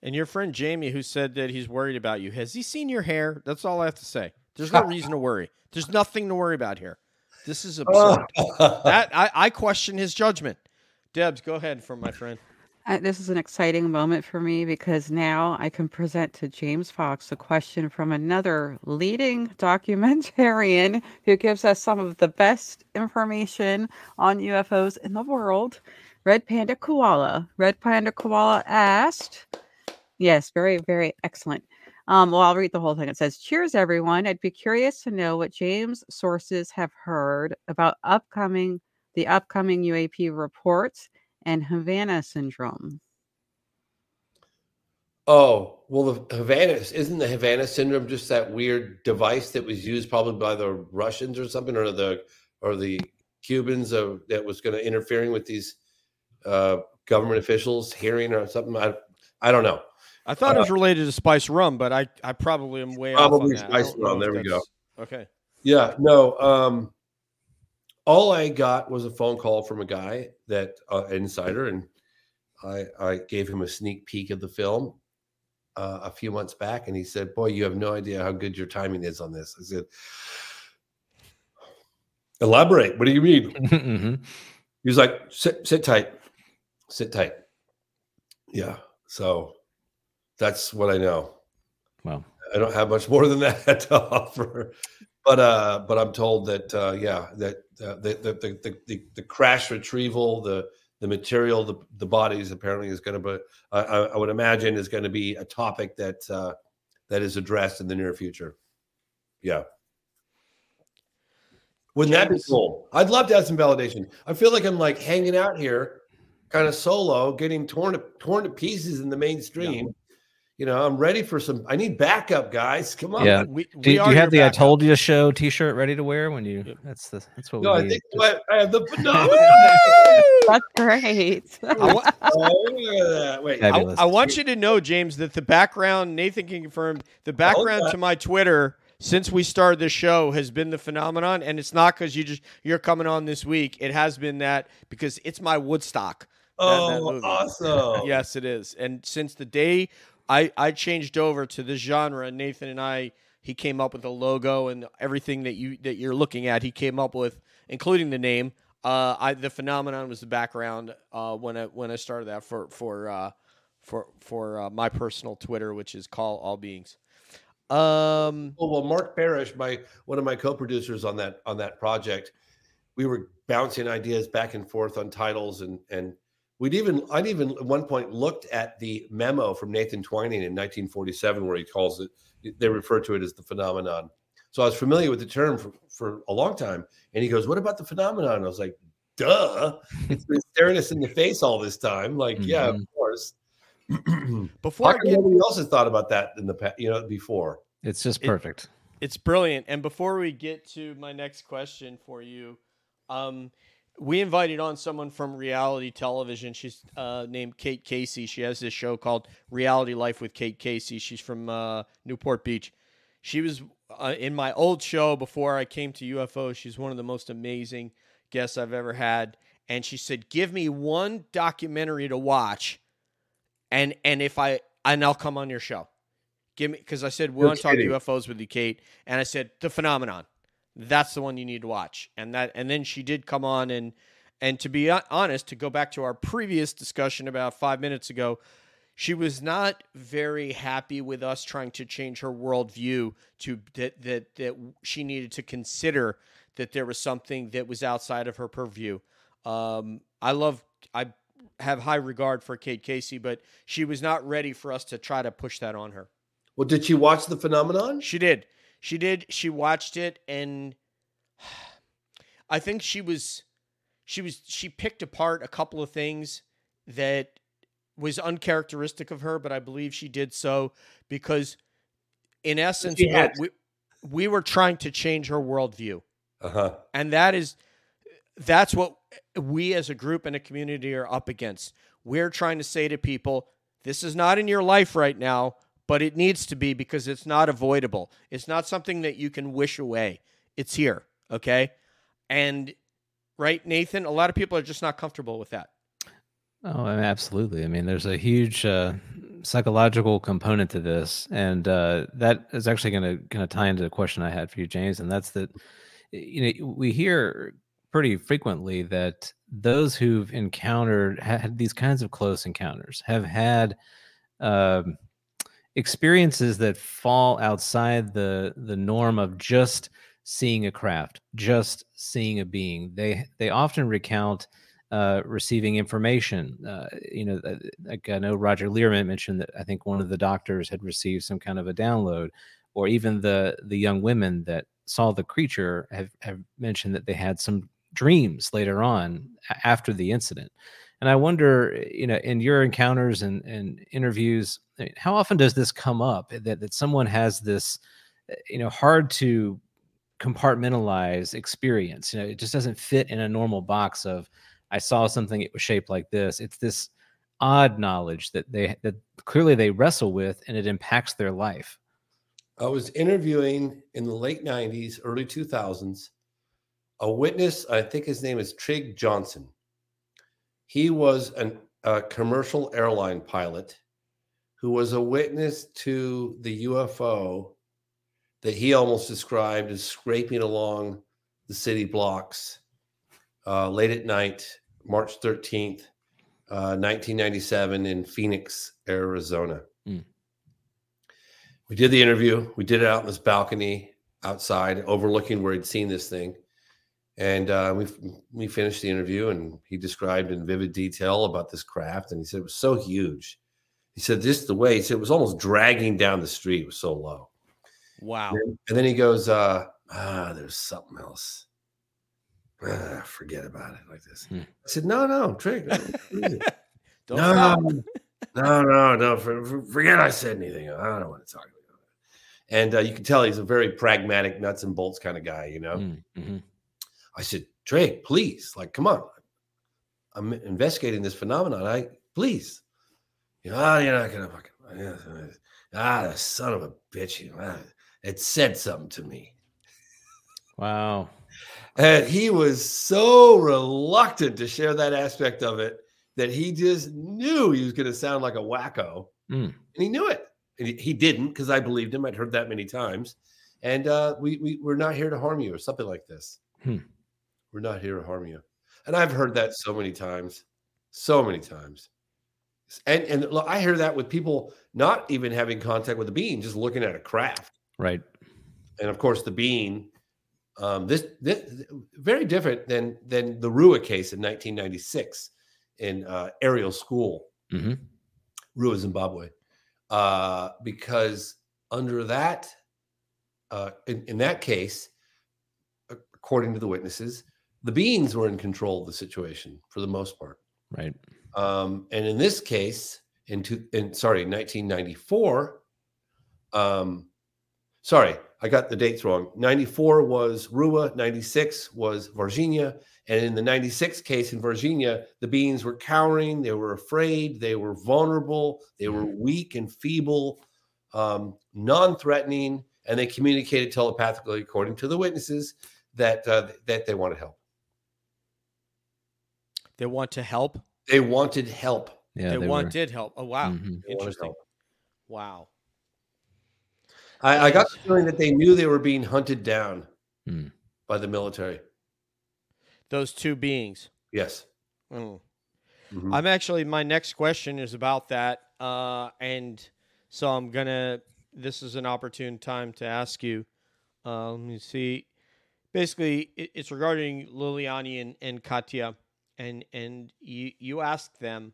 And your friend Jamie, who said that he's worried about you, has he seen your hair? That's all I have to say. There's no reason to worry. There's nothing to worry about here. This is absurd. that I, I question his judgment. Debs, go ahead from my friend. This is an exciting moment for me because now I can present to James Fox a question from another leading documentarian who gives us some of the best information on UFOs in the world. Red Panda Koala. Red Panda Koala asked, Yes, very, very excellent. Um, well, I'll read the whole thing. It says, Cheers, everyone. I'd be curious to know what James' sources have heard about upcoming the upcoming UAP reports and Havana syndrome. oh, well, the Havana isn't the Havana syndrome just that weird device that was used probably by the Russians or something, or the or the Cubans of, that was going to interfering with these uh, government officials hearing or something. I, I don't know. I thought it was related to Spice Rum, but I, I probably am way off on Probably that. Spice Rum, there we go. Okay. Yeah, no. Um, all I got was a phone call from a guy that uh, insider, and I I gave him a sneak peek of the film uh, a few months back, and he said, "Boy, you have no idea how good your timing is on this." I said, "Elaborate. What do you mean?" Mhm. He was like, "Sit sit tight, sit tight." Yeah. So that's what I know. Well, I don't have much more than that to offer, but uh, but I'm told that uh, yeah, that the, the, the the the crash retrieval, the the material, the the bodies apparently is going to be, I, I I would imagine, is going to be a topic that uh, that is addressed in the near future. Yeah. Wouldn't that be cool? I'd love to have some validation. I feel like I'm like hanging out here kind of solo, getting torn to, torn to pieces in the mainstream. You know, I'm ready for some. I need backup, guys. Come on. Yeah. We, Do, we do you have the your "I told you show" T-shirt ready to wear when you? Yep. That's the that's what No, we I need. think I, I have the phenomenon. That's great. I wa- oh, look at that. Wait, I, Fabulous. I want you to know, James, that the background, Nathan can confirm, the background to my Twitter since we started the show has been the phenomenon. And it's not because you just you're coming on this week. It has been that because it's my Woodstock. that oh, awesome. Yes, it is. And since the day I, I changed over to this genre, Nathan and I, he came up with a logo and everything that you that you're looking at. He came up with, including the name. Uh, I the phenomenon was the background uh, when I when I started that for for uh, for for uh, my personal Twitter, which is call all beings. Um, Well, Mark Barish, my one of my co-producers on that on that project, we were bouncing ideas back and forth on titles, and and we'd even I'd even at one point looked at the memo from Nathan Twining in 1947, where he calls it they refer to it as the phenomenon. So I was familiar with the term for, for a long time, and he goes, "What about the phenomenon?" I was like, "Duh, it's been staring us in the face all this time." Like, yeah, of course. before How I get nobody else has thought about that in the past? You know, before. It's just It- perfect. It's brilliant. And before we get to my next question for you, um, we invited on someone from reality television. She's uh, named Kate Casey. She has this show called Reality Life with Kate Casey. She's from uh, Newport Beach. She was uh, in my old show before I came to UFO. She's one of the most amazing guests I've ever had. And she said, "Give me one documentary to watch, and and if I and I'll come on your show." Give me because I said we want to talk. UFOs with you, Kate, and I said the phenomenon. That's the one you need to watch, and that and then she did come on and and to be honest, to go back to our previous discussion about five minutes ago, she was not very happy with us trying to change her worldview to that that that she needed to consider that there was something that was outside of her purview. Um, I love I have high regard for Kate Casey, but she was not ready for us to try to push that on her. Well, did she watch the phenomenon? She did. She did. She watched it and I think she was she was she picked apart a couple of things that was uncharacteristic of her, but I believe she did so because in essence we, we were trying to change her worldview. Uh huh. And that is that's what we as a group and a community are up against. We're trying to say to people, this is not in your life right now, but it needs to be because it's not avoidable. It's not something that you can wish away. It's here, okay? And right, Nathan, a lot of people are just not comfortable with that. Oh, absolutely. I mean, there's a huge uh, psychological component to this, and uh, that is actually going to kind of tie into the question I had for you, James, and that's that. You know, we hear pretty frequently that those who've encountered had these kinds of close encounters have had um, experiences that fall outside the the norm of just seeing a craft, just seeing a being. They they often recount uh, receiving information. Uh, you know, uh, like I know Roger Learman mentioned that I think one of the doctors had received some kind of a download, or even the the young women that saw the creature have, have mentioned that they had some dreams later on after the incident. And I wonder, you know, in your encounters and, and interviews, mean, how often does this come up that, that someone has this, uh, you know, hard to compartmentalize experience? You know, it just doesn't fit in a normal box of, I saw something, it was shaped like this. It's this odd knowledge that they, that clearly they wrestle with and it impacts their life. I was interviewing in the late 90s, early 2000s, a witness. I think his name is Trig Johnson. He was an, a commercial airline pilot who was a witness to the UFO that he almost described as scraping along the city blocks uh, late at night, March 13th, uh, 1997, in Phoenix, Arizona. We did the interview. We did it out in this balcony outside, overlooking where he'd seen this thing. And uh, we we finished the interview, and he described in vivid detail about this craft. And he said it was so huge. He said just the way he said it was almost dragging down the street. It was so low. Wow. And then he goes, uh, "Ah, there's something else." ah, forget about it like this. Hmm. I said, no, no, Trig. no. Don't no, no, no, no, for, for- forget I said anything. I don't want to talk about it. And uh, you can tell he's a very pragmatic, nuts and bolts kind of guy, you know. Mm, mhm. I said, Trey, please, like, come on. I'm investigating this phenomenon. I please. You know, "Ah, you're not gonna fucking ah, the son of a bitch. You know, ah, it said something to me. Wow. And he was so reluctant to share that aspect of it that he just knew he was gonna sound like a wacko. Mm. And he knew it. And he, he didn't because I believed him. I'd heard that many times. And uh, we, we we're not here to harm you or something like this. Hmm. We're not here to harm you. And I've heard that so many times, so many times. And and look, I hear that with people not even having contact with the bean, just looking at a craft. Right. And of course, the bean, um, this this very different than than the Ruwa case in 1996 in uh, Ariel School. hmm Ruwa, Zimbabwe, uh, because under that, uh, in, in that case, according to the witnesses, the beans were in control of the situation for the most part. Right. Um, and in this case, in, two, in sorry, 1994, um, sorry, I got the dates wrong. 94 was Ruwa, 96 was Varginha. And in the 96 case in Varginha, the beings were cowering, they were afraid, they were vulnerable, they were weak and feeble, um, non threatening, and they communicated telepathically, according to the witnesses, that, uh, that they wanted help. They want to help. They wanted help. Yeah. they, were- wanted help. Oh wow, Mhm. Interesting. Wow. I, I got the feeling that they knew they were being hunted down Hmm. by the military. Those two beings. Yes. Mm. Mhm. I'm actually my next question is about that, uh, and so I'm gonna. This is an opportune time to ask you. Uh, let me see. Basically, it, it's regarding Liliane and, and Kátia, and and you you asked them,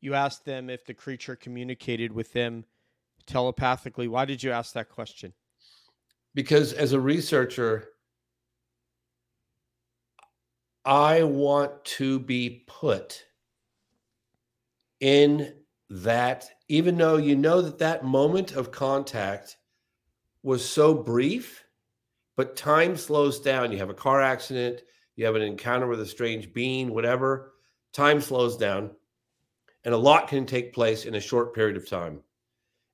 you asked them if the creature communicated with them telepathically. Why did you ask that question? because as a researcher, I want to be put in that, even though you know that that moment of contact was so brief, but time slows down. You have a car accident, you have an encounter with a strange being, whatever, time slows down, and a lot can take place in a short period of time.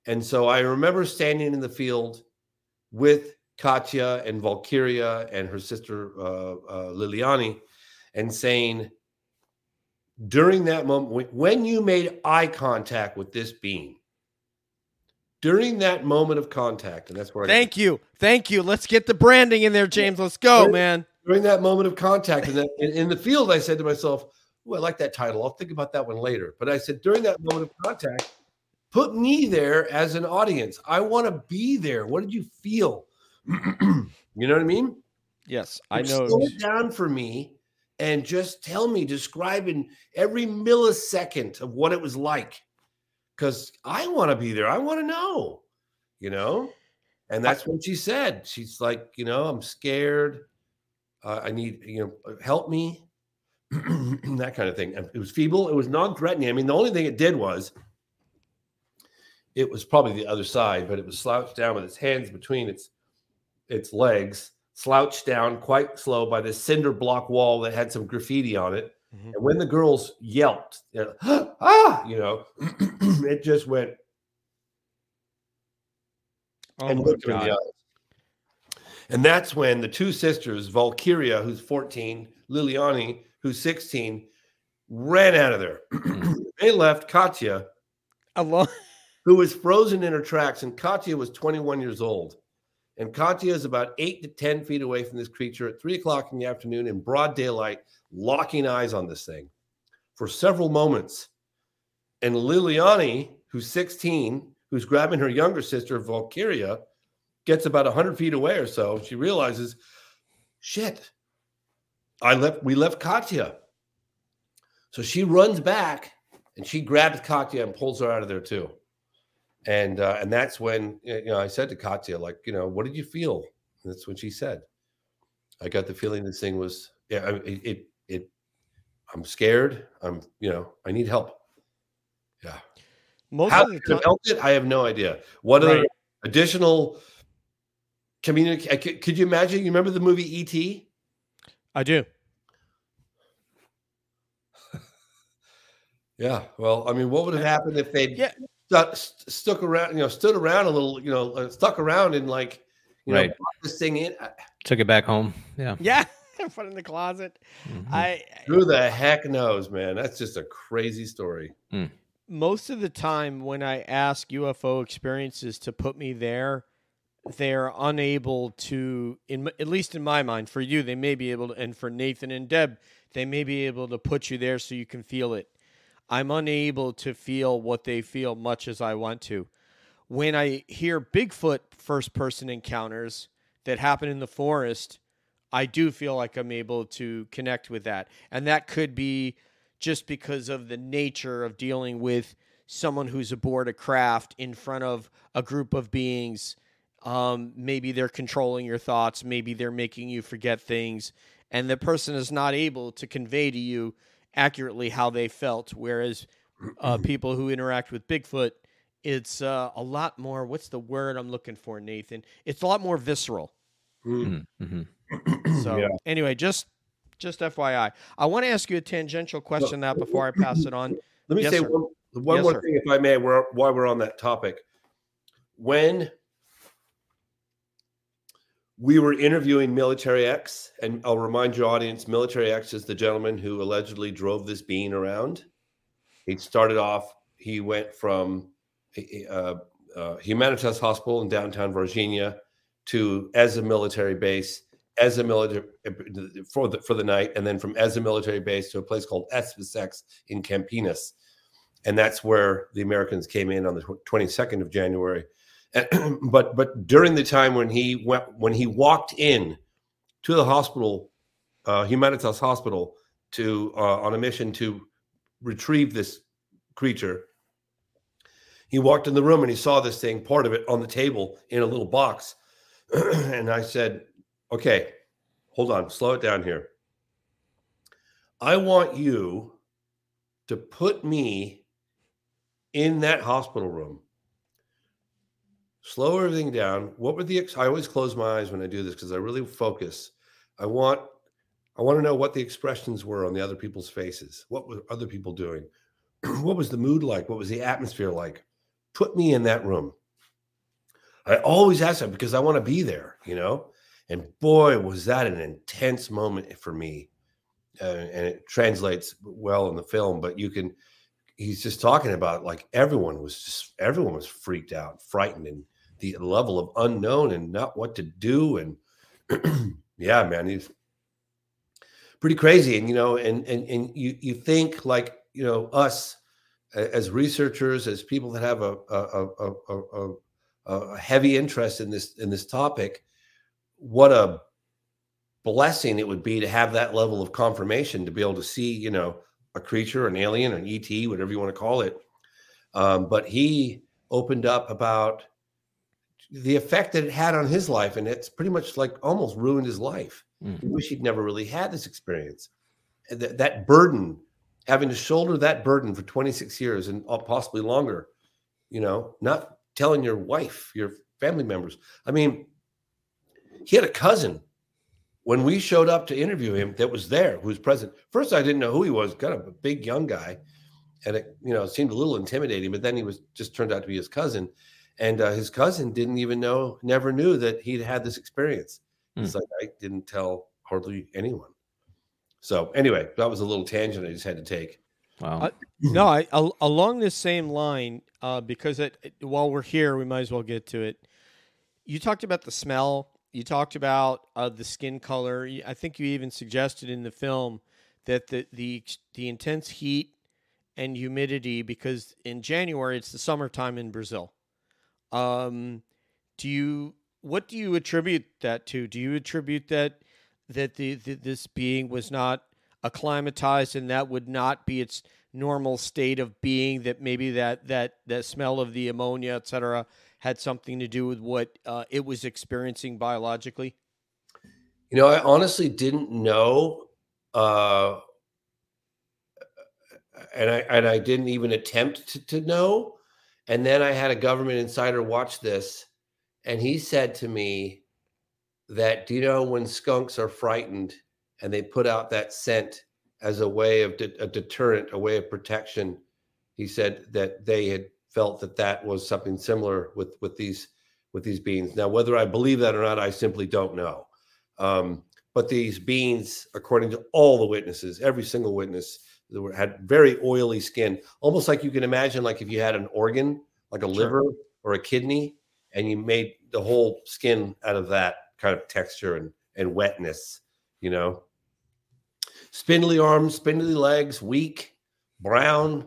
And so I remember standing in the field with Kátia and Valquíria and her sister uh, uh, Liliane and saying, during that moment, when- when you made eye contact with this being, during that moment of contact, and that's where I Thank you, thank you. Let's get the branding in there, James. Let's go, man. During that moment of contact and that, in, in the field, I said to myself, "Oh, I like that title. I'll think about that one later." But I said, during that moment of contact, put me there as an audience. I want to be there. What did you feel? you know what I mean? Yes, I know. Slow it down for me and just tell me, describe in every millisecond of what it was like. Because I want to be there. I want to know, you know? And that's what she said. She's like, you know, I'm scared. Uh, I need, you know, help me. that kind of thing. It was feeble. It was non threatening. I mean, the only thing it did was it was probably the other side, but it was slouched down with its hands between its its legs, slouched down quite slow by this cinder block wall that had some graffiti on it. Mhm. And when the girls yelped, they're like, ah, you know, it just went Oh and looked in the eyes. And that's when the two sisters, Valquíria, who's 14, Liliane, who's 16, ran out of there. they left Kátia, Alone. who was frozen in her tracks, and Kátia was 21 years old. And Kátia is about eight to 10 feet away from this creature at three o'clock in the afternoon in broad daylight, locking eyes on this thing for several moments. And Liliane, who's 16, who's grabbing her younger sister, Valquíria, gets about 100 feet away or so. She realizes, shit, I left, we left Kátia. So she runs back and she grabs Kátia and pulls her out of there too. And uh, and that's when you know I said to Kátia, like, you know, what did you feel? And that's when she said, I got the feeling this thing was yeah, I, it, it it I'm scared. I'm you know I need help. Yeah. Most How of the time? I have no idea. What Right. additional communicate? Could, could you imagine? You remember the movie E.T.? I do. Yeah. Well, I mean, what would have happened if they'd Yeah. stuck, st- stuck around, you know, stood around a little, you know, uh, stuck around and like, you know, Right. brought this thing in? I- Took it back home. Yeah. Yeah, put it in the closet. Mhm. I Who the heck knows, man? That's just a crazy story. most of the time when I ask UFO experiences to put me there, they're unable to. In at least in my mind, for you, they may be able to, and for Nathan and Deb, they may be able to put you there so you can feel it. I'm unable to feel what they feel much as I want to. When I hear Bigfoot first person encounters that happen in the forest, I do feel like I'm able to connect with that. And that could be just because of the nature of dealing with someone who's aboard a craft in front of a group of beings. Um, maybe they're controlling your thoughts, maybe they're making you forget things, and the person is not able to convey to you accurately how they felt. Whereas uh, people who interact with Bigfoot, it's uh, a lot more. What's the word I'm looking for, Nathan? It's a lot more visceral. Mm. Mhm. So Yeah. anyway, just just FYI, I want to ask you a tangential question now before I pass it on. Let me Yes, say sir. one, one Yes, more sir. thing, if I may, we're, while we're on that topic. When we were interviewing Military X, and I'll remind your audience Military X is the gentleman who allegedly drove this being around. He started off, he went from uh, uh, Humanitas Hospital in downtown Varginha to as a military base, as a military for the for the night, and then from as a military base to a place called Essex in Campinas, and that's where the Americans came in on the twenty second of January. But but during the time when he went when he walked in to the hospital, uh, Humanitas Hospital, to uh, on a mission to retrieve this creature. He walked in the room and he saw this thing, part of it on the table in a little box. and I said, okay, hold on, slow it down here. I want you to put me in that hospital room. Slow everything down. What were the ex- I always close my eyes when I do this because I really focus. I want I want to know what the expressions were on the other people's faces. What were other people doing? what was the mood like? What was the atmosphere like? Put me in that room. I always ask that because I want to be there, you know? And boy, was that an intense moment for me. Uh, and it translates well in the film, but you can, he's just talking about like everyone was just, everyone was freaked out, frightened, and the level of unknown and not what to do. And yeah, man, he's pretty crazy. And, you know, and, and, and you, you think like, you know, us as researchers, as people that have a, a, a, a, a, a heavy interest in this, in this topic, what a blessing it would be to have that level of confirmation to be able to see, you know, a creature, an alien, an ET, whatever you want to call it. Um, but he opened up about the effect that it had on his life, and it's pretty much like almost ruined his life. Mm. He wish he'd never really had this experience. That, that burden, having to shoulder that burden for 26 years and uh, possibly longer, you know, not telling your wife, your family members. I mean, he had a cousin when we showed up to interview him that was there who was present first i didn't know who he was kind of a big young guy and it you know seemed a little intimidating but then he was just turned out to be his cousin and uh, his cousin didn't even know never knew that he'd had this experience it's like i didn't tell hardly anyone so anyway that was a little tangent i just had to take Wow. Uh, no, I, al- along this same line, uh, because it, it- while we're here, we might as well get to it. You talked about the smell. You talked about uh, the skin color. I think you even suggested in the film that the the the intense heat and humidity, because in January it's the summertime in Brazil. Um, do you what do you attribute that to? Do you attribute that that the, the this being was not acclimatized and that would not be its normal state of being that maybe that that that smell of the ammonia et cetera had something to do with what uh, it was experiencing biologically You know, I honestly didn't know uh, and I and I didn't even attempt to, to know. And then I had a government insider watch this, and he said to me that, "Do you know when skunks are frightened and they put out that scent as a way of de- a deterrent, a way of protection?" He said that they had felt that that was something similar with with these with these beans. Now, whether I believe that or not, I simply don't know. Um, but these beans, according to all the witnesses, every single witness, that were, had very oily skin, almost like you can imagine, like if you had an organ, like a Sure. liver or a kidney, and you made the whole skin out of that kind of texture and and wetness, you know. Spindly arms, spindly legs, weak, brown,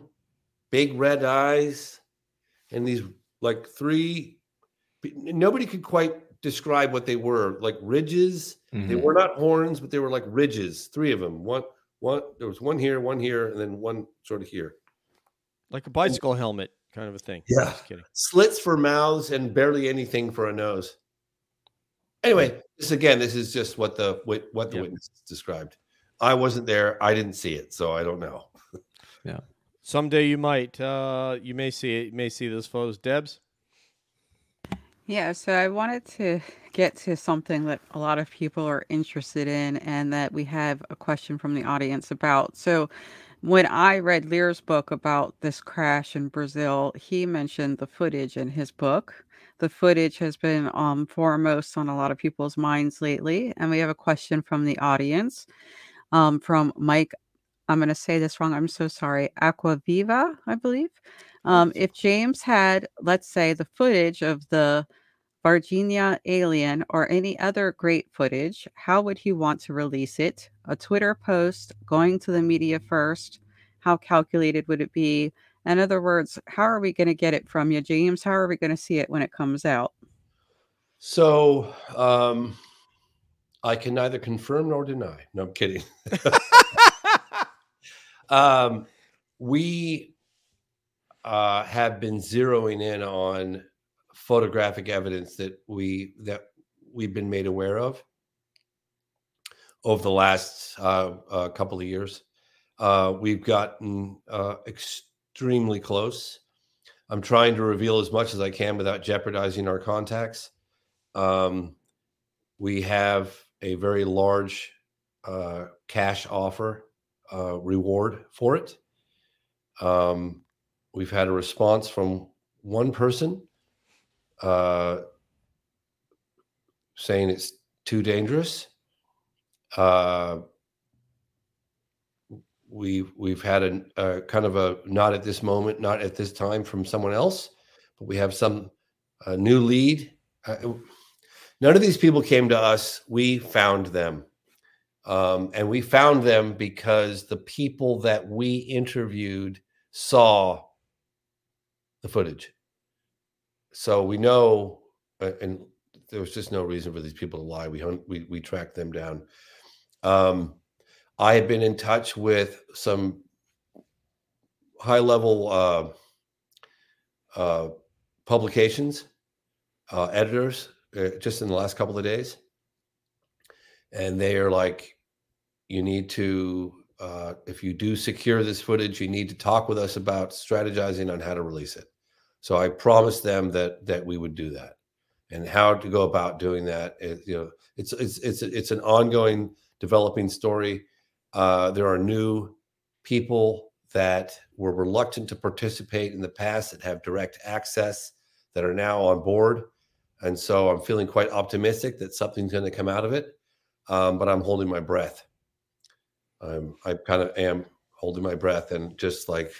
big red eyes, and these like three. Nobody could quite describe what they were. Like ridges. They Mhm. were not horns, but they were like ridges. Three of them. One, one. There was one here, one here, and then one sort of here. like a bicycle helmet kind of a thing. Yeah. Just kidding. Slits for mouths and barely anything for a nose. Anyway, this again, this is just what the what, the Yeah. witnesses described. I wasn't there. I didn't see it, so I don't know. Yeah. Someday you might. Uh, you may see it. You may see those photos. Debs. Yeah, so I wanted to get to something that a lot of people are interested in and that we have a question from the audience about. So, when I read Leir's book about this crash in Brazil, he mentioned the footage in his book. The footage has been um, foremost on a lot of people's minds lately. And we have a question from the audience um, from Mike. I'm going to say this wrong. I'm so sorry. Aquaviva, I believe. Um, if James had, let's say, the footage of the Varginha alien or any other great footage, how would he want to release it? A Twitter post, going to the media first? How calculated would it be? In other words, how are we going to get it from you, James? How are we going to see it when it comes out? So um, I can neither confirm nor deny. No, I'm kidding. um, we uh, have been zeroing in on photographic evidence that we that we've been made aware of over the last uh, uh, couple of years. Uh, we've gotten uh, extremely close. I'm trying to reveal as much as I can without jeopardizing our contacts. Um, we have a very large uh, cash offer uh, reward for it. Um, we've had a response from one person uh, saying it's too dangerous. Uh, we we've had a, a kind of a not at this moment, not at this time from someone else, but we have some a new lead. Uh, none of these people came to us. We found them. Um, and we found them because the people that we interviewed saw the footage. So we know, uh, and there was just no reason for these people to lie. We hunt, we we tracked them down. Um, I had been in touch with some high level uh, uh, publications, uh, editors, uh, just in the last couple of days, and they are like, "You need to, uh, if you do secure this footage, you need to talk with us about strategizing on how to release it." So I promised them that that we would do that, and how to go about doing that. Is, you know, it's it's it's it's an ongoing developing story. Uh, there are new people that were reluctant to participate in the past that have direct access that are now on board. And so I'm feeling quite optimistic that something's going to come out of it. Um, but I'm holding my breath. I'm, I kind of am holding my breath and just like,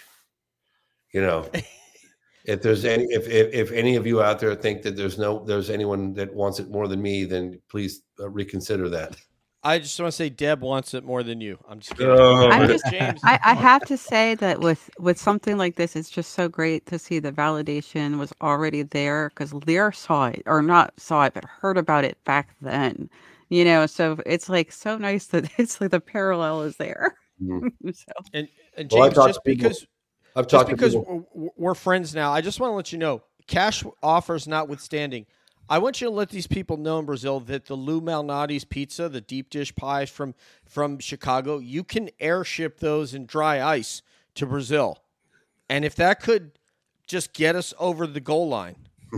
you know, if there's any, if, if, if any of you out there think that there's no, there's anyone that wants it more than me, then please uh, reconsider that. I just want to say Deb wants it more than you. I'm just kidding. Oh, I'm just- I, I have to say that with with something like this, it's just so great to see the validation was already there because Leir saw it or not saw it, but heard about it back then. You know, so it's like so nice that it's like the parallel is there. Mhm. so and and I James, talked just to people- because I've just talked to because people. we're, we're friends now, I just want to let you know, cash offers notwithstanding, I want you to let these people know in Brazil that the Lou Malnati's pizza, the deep dish pies from from Chicago, you can airship those in dry ice to Brazil, and if that could just get us over the goal line,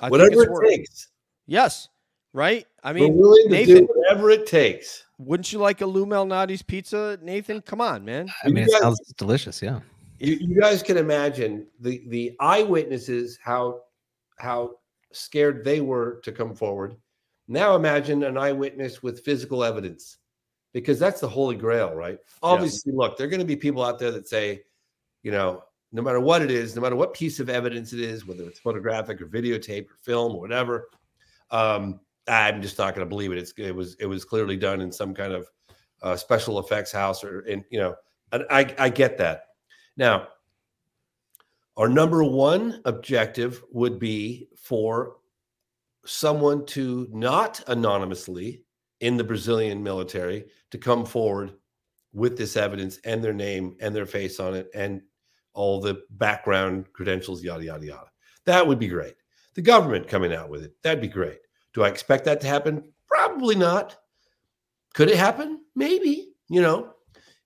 Whatever it worth- takes. Yes, right. I We're mean, willing to Nathan, do whatever it takes. wouldn't you like a Lou Malnati's pizza, Nathan? Come on, man. I mean, You it guys- sounds delicious. Yeah. You, you guys can imagine the the eyewitnesses how how scared they were to come forward. Now imagine an eyewitness with physical evidence, because that's the holy grail, right? Obviously, look, there are going to be people out there that say, you know, no matter what it is, no matter what piece of evidence it is, whether it's photographic or videotape or film or whatever, um, I'm just not going to believe it. It's it was it was clearly done in some kind of uh, special effects house or in you know, I I get that. Now, our number one objective would be for someone to not anonymously in the Brazilian military to come forward with this evidence and their name and their face on it and all the background credentials, yada, yada, yada. That would be great. The government coming out with it, that'd be great. Do I expect that to happen? Probably not. Could it happen? Maybe. You know,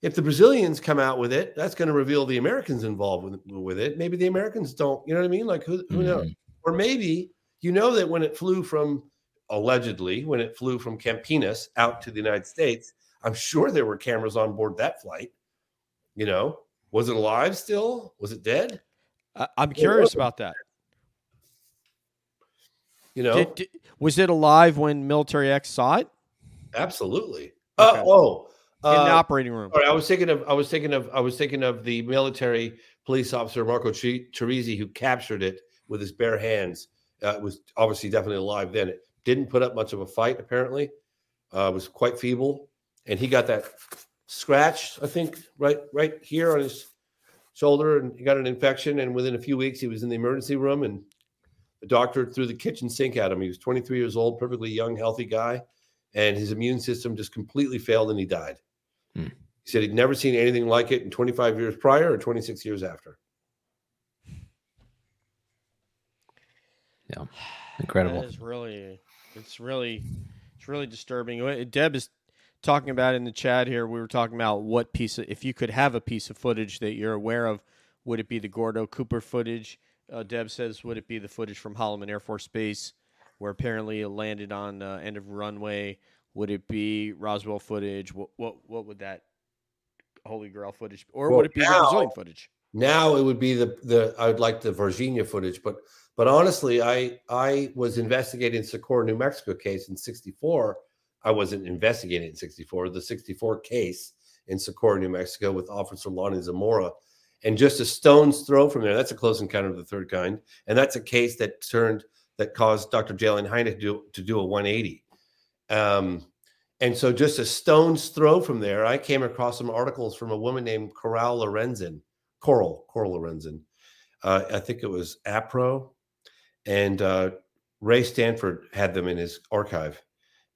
if the Brazilians come out with it, that's going to reveal the Americans involved with, with it. Maybe the Americans don't. You know what I mean? Like who, who knows? Mhm. Or maybe you know that when it flew from allegedly when it flew from Campinas out to the United States, I'm sure there were cameras on board that flight. You know, was it alive still? Was it dead? I'm curious about that. You know, Did, did- was it alive when Military X saw it absolutely. Okay. Uh, oh, in the uh, operating room? Sorry, I was thinking of I was thinking of I was thinking of the military police officer Marco Chi- Teresi who captured it with his bare hands. Uh, it was obviously definitely alive then. It didn't put up much of a fight apparently. Uh, was quite feeble, and he got that scratch I think right right here on his shoulder, and he got an infection. And within a few weeks, he was in the emergency room, and the doctor threw the kitchen sink at him. He was 23 years old, perfectly young, healthy guy, and his immune system just completely failed, and he died. Hmm. He said he'd never seen anything like it in 25 years prior or 26 years after. Yeah, incredible. It's really, it's really, it's really disturbing. Deb is talking about in the chat here. We were talking about what piece of, if you could have a piece of footage that you're aware of, would it be the Gordo Cooper footage? Uh, Deb says, would it be the footage from Holloman Air Force Base, where apparently it landed on uh, end of runway? Would it be Roswell footage? What what what would that Holy Grail footage, or Well, would it be the now- Brazilian footage? Now it would be the the I would like the Varginha footage, but but honestly, I I was investigating Socorro, New Mexico case in '64. I wasn't investigating in '64. The '64 case in Socorro, New Mexico, with Officer Lonnie Zamora, and just a stone's throw from there. That's a close encounter of the third kind, and that's a case that turned that caused Dr. J. Allen Hynek to do to do a 180. Um, and so, just a stone's throw from there, I came across some articles from a woman named Coral Lorenzen, Coral, Coral Lorenzen. Uh, I think it was APRO, and uh, Ray Stanford had them in his archive.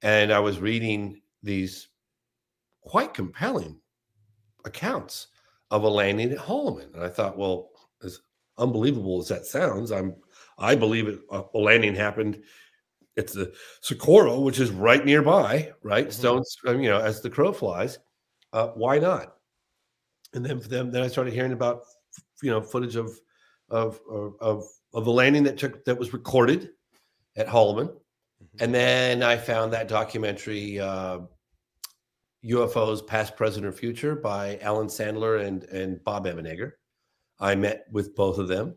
And I was reading these quite compelling accounts of a landing at Holloman, and I thought, well, as unbelievable as that sounds, I'm I believe it, uh, a landing happened. It's the Socorro, which is right nearby, right? Mhm. Stones, um, you know, as the crow flies. Uh, why not? And then for them, then I started hearing about, you know, footage of of of of, of the landing that took that was recorded at Holloman, and then I found that documentary. Uh, UFOs Past, Present, or Future by Alan Sandler and, and Bob Emenegger. I met with both of them,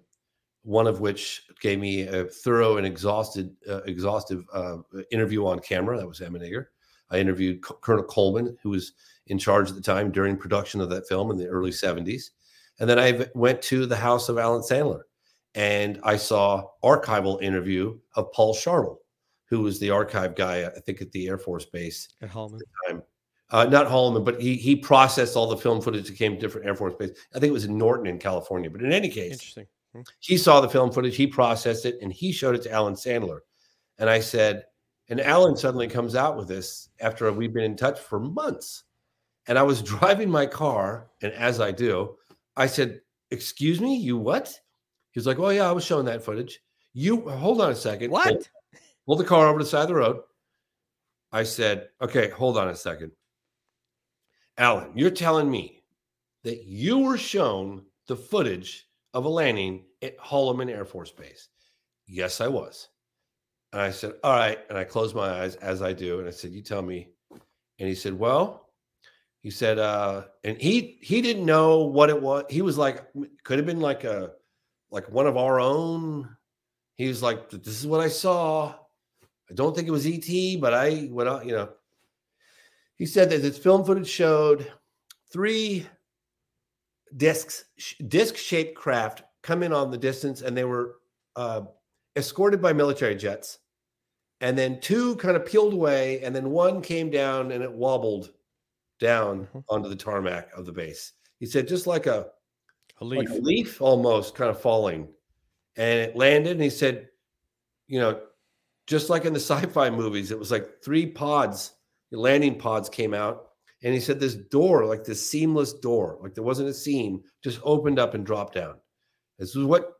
one of which gave me a thorough and exhausted, uh, exhaustive uh, interview on camera. That was Emenegger. I interviewed C- Colonel Coleman, who was in charge at the time during production of that film in the early 70s. And then I went to the house of Alan Sandler and I saw archival interview of Paul Shartle, who was the archive guy, I think, at the Air Force Base At Holloman. Uh, not Holloman, but he he processed all the film footage that came to different Air Force Base. I think it was in Norton in California. But in any case, Interesting. he saw the film footage, he processed it, and he showed it to Alan Sandler. And I said, and Alan suddenly comes out with this after we've been in touch for months. And I was driving my car, and as I do, I said, "Excuse me, you what?" He was like, "Oh yeah, I was showing that footage. You hold on a second. What? Pull, pull the car over to the side of the road. I said, okay, hold on a second. Alan, you're telling me that you were shown the footage of a landing at Holloman Air Force Base. Yes, I was. And I said, All right. And I closed my eyes as I do. And I said, You tell me. And he said, Well, he said, uh, and he he didn't know what it was. He was like, could have been like a like one of our own. He was like, This is what I saw. I don't think it was ET, but I went out, you know. He said that this film footage showed three discs, disc shaped craft come in on the distance, and they were uh, escorted by military jets. And then two kind of peeled away, and then one came down and it wobbled down Mhm. onto the tarmac of the base. He said, just like a A like leaf. a leaf almost kind of falling. And it landed, and he said, you know, just like in the sci-fi movies, it was like three pods, landing pods came out. And he said this door, like this seamless door, like there wasn't a seam, just opened up and dropped down. This is what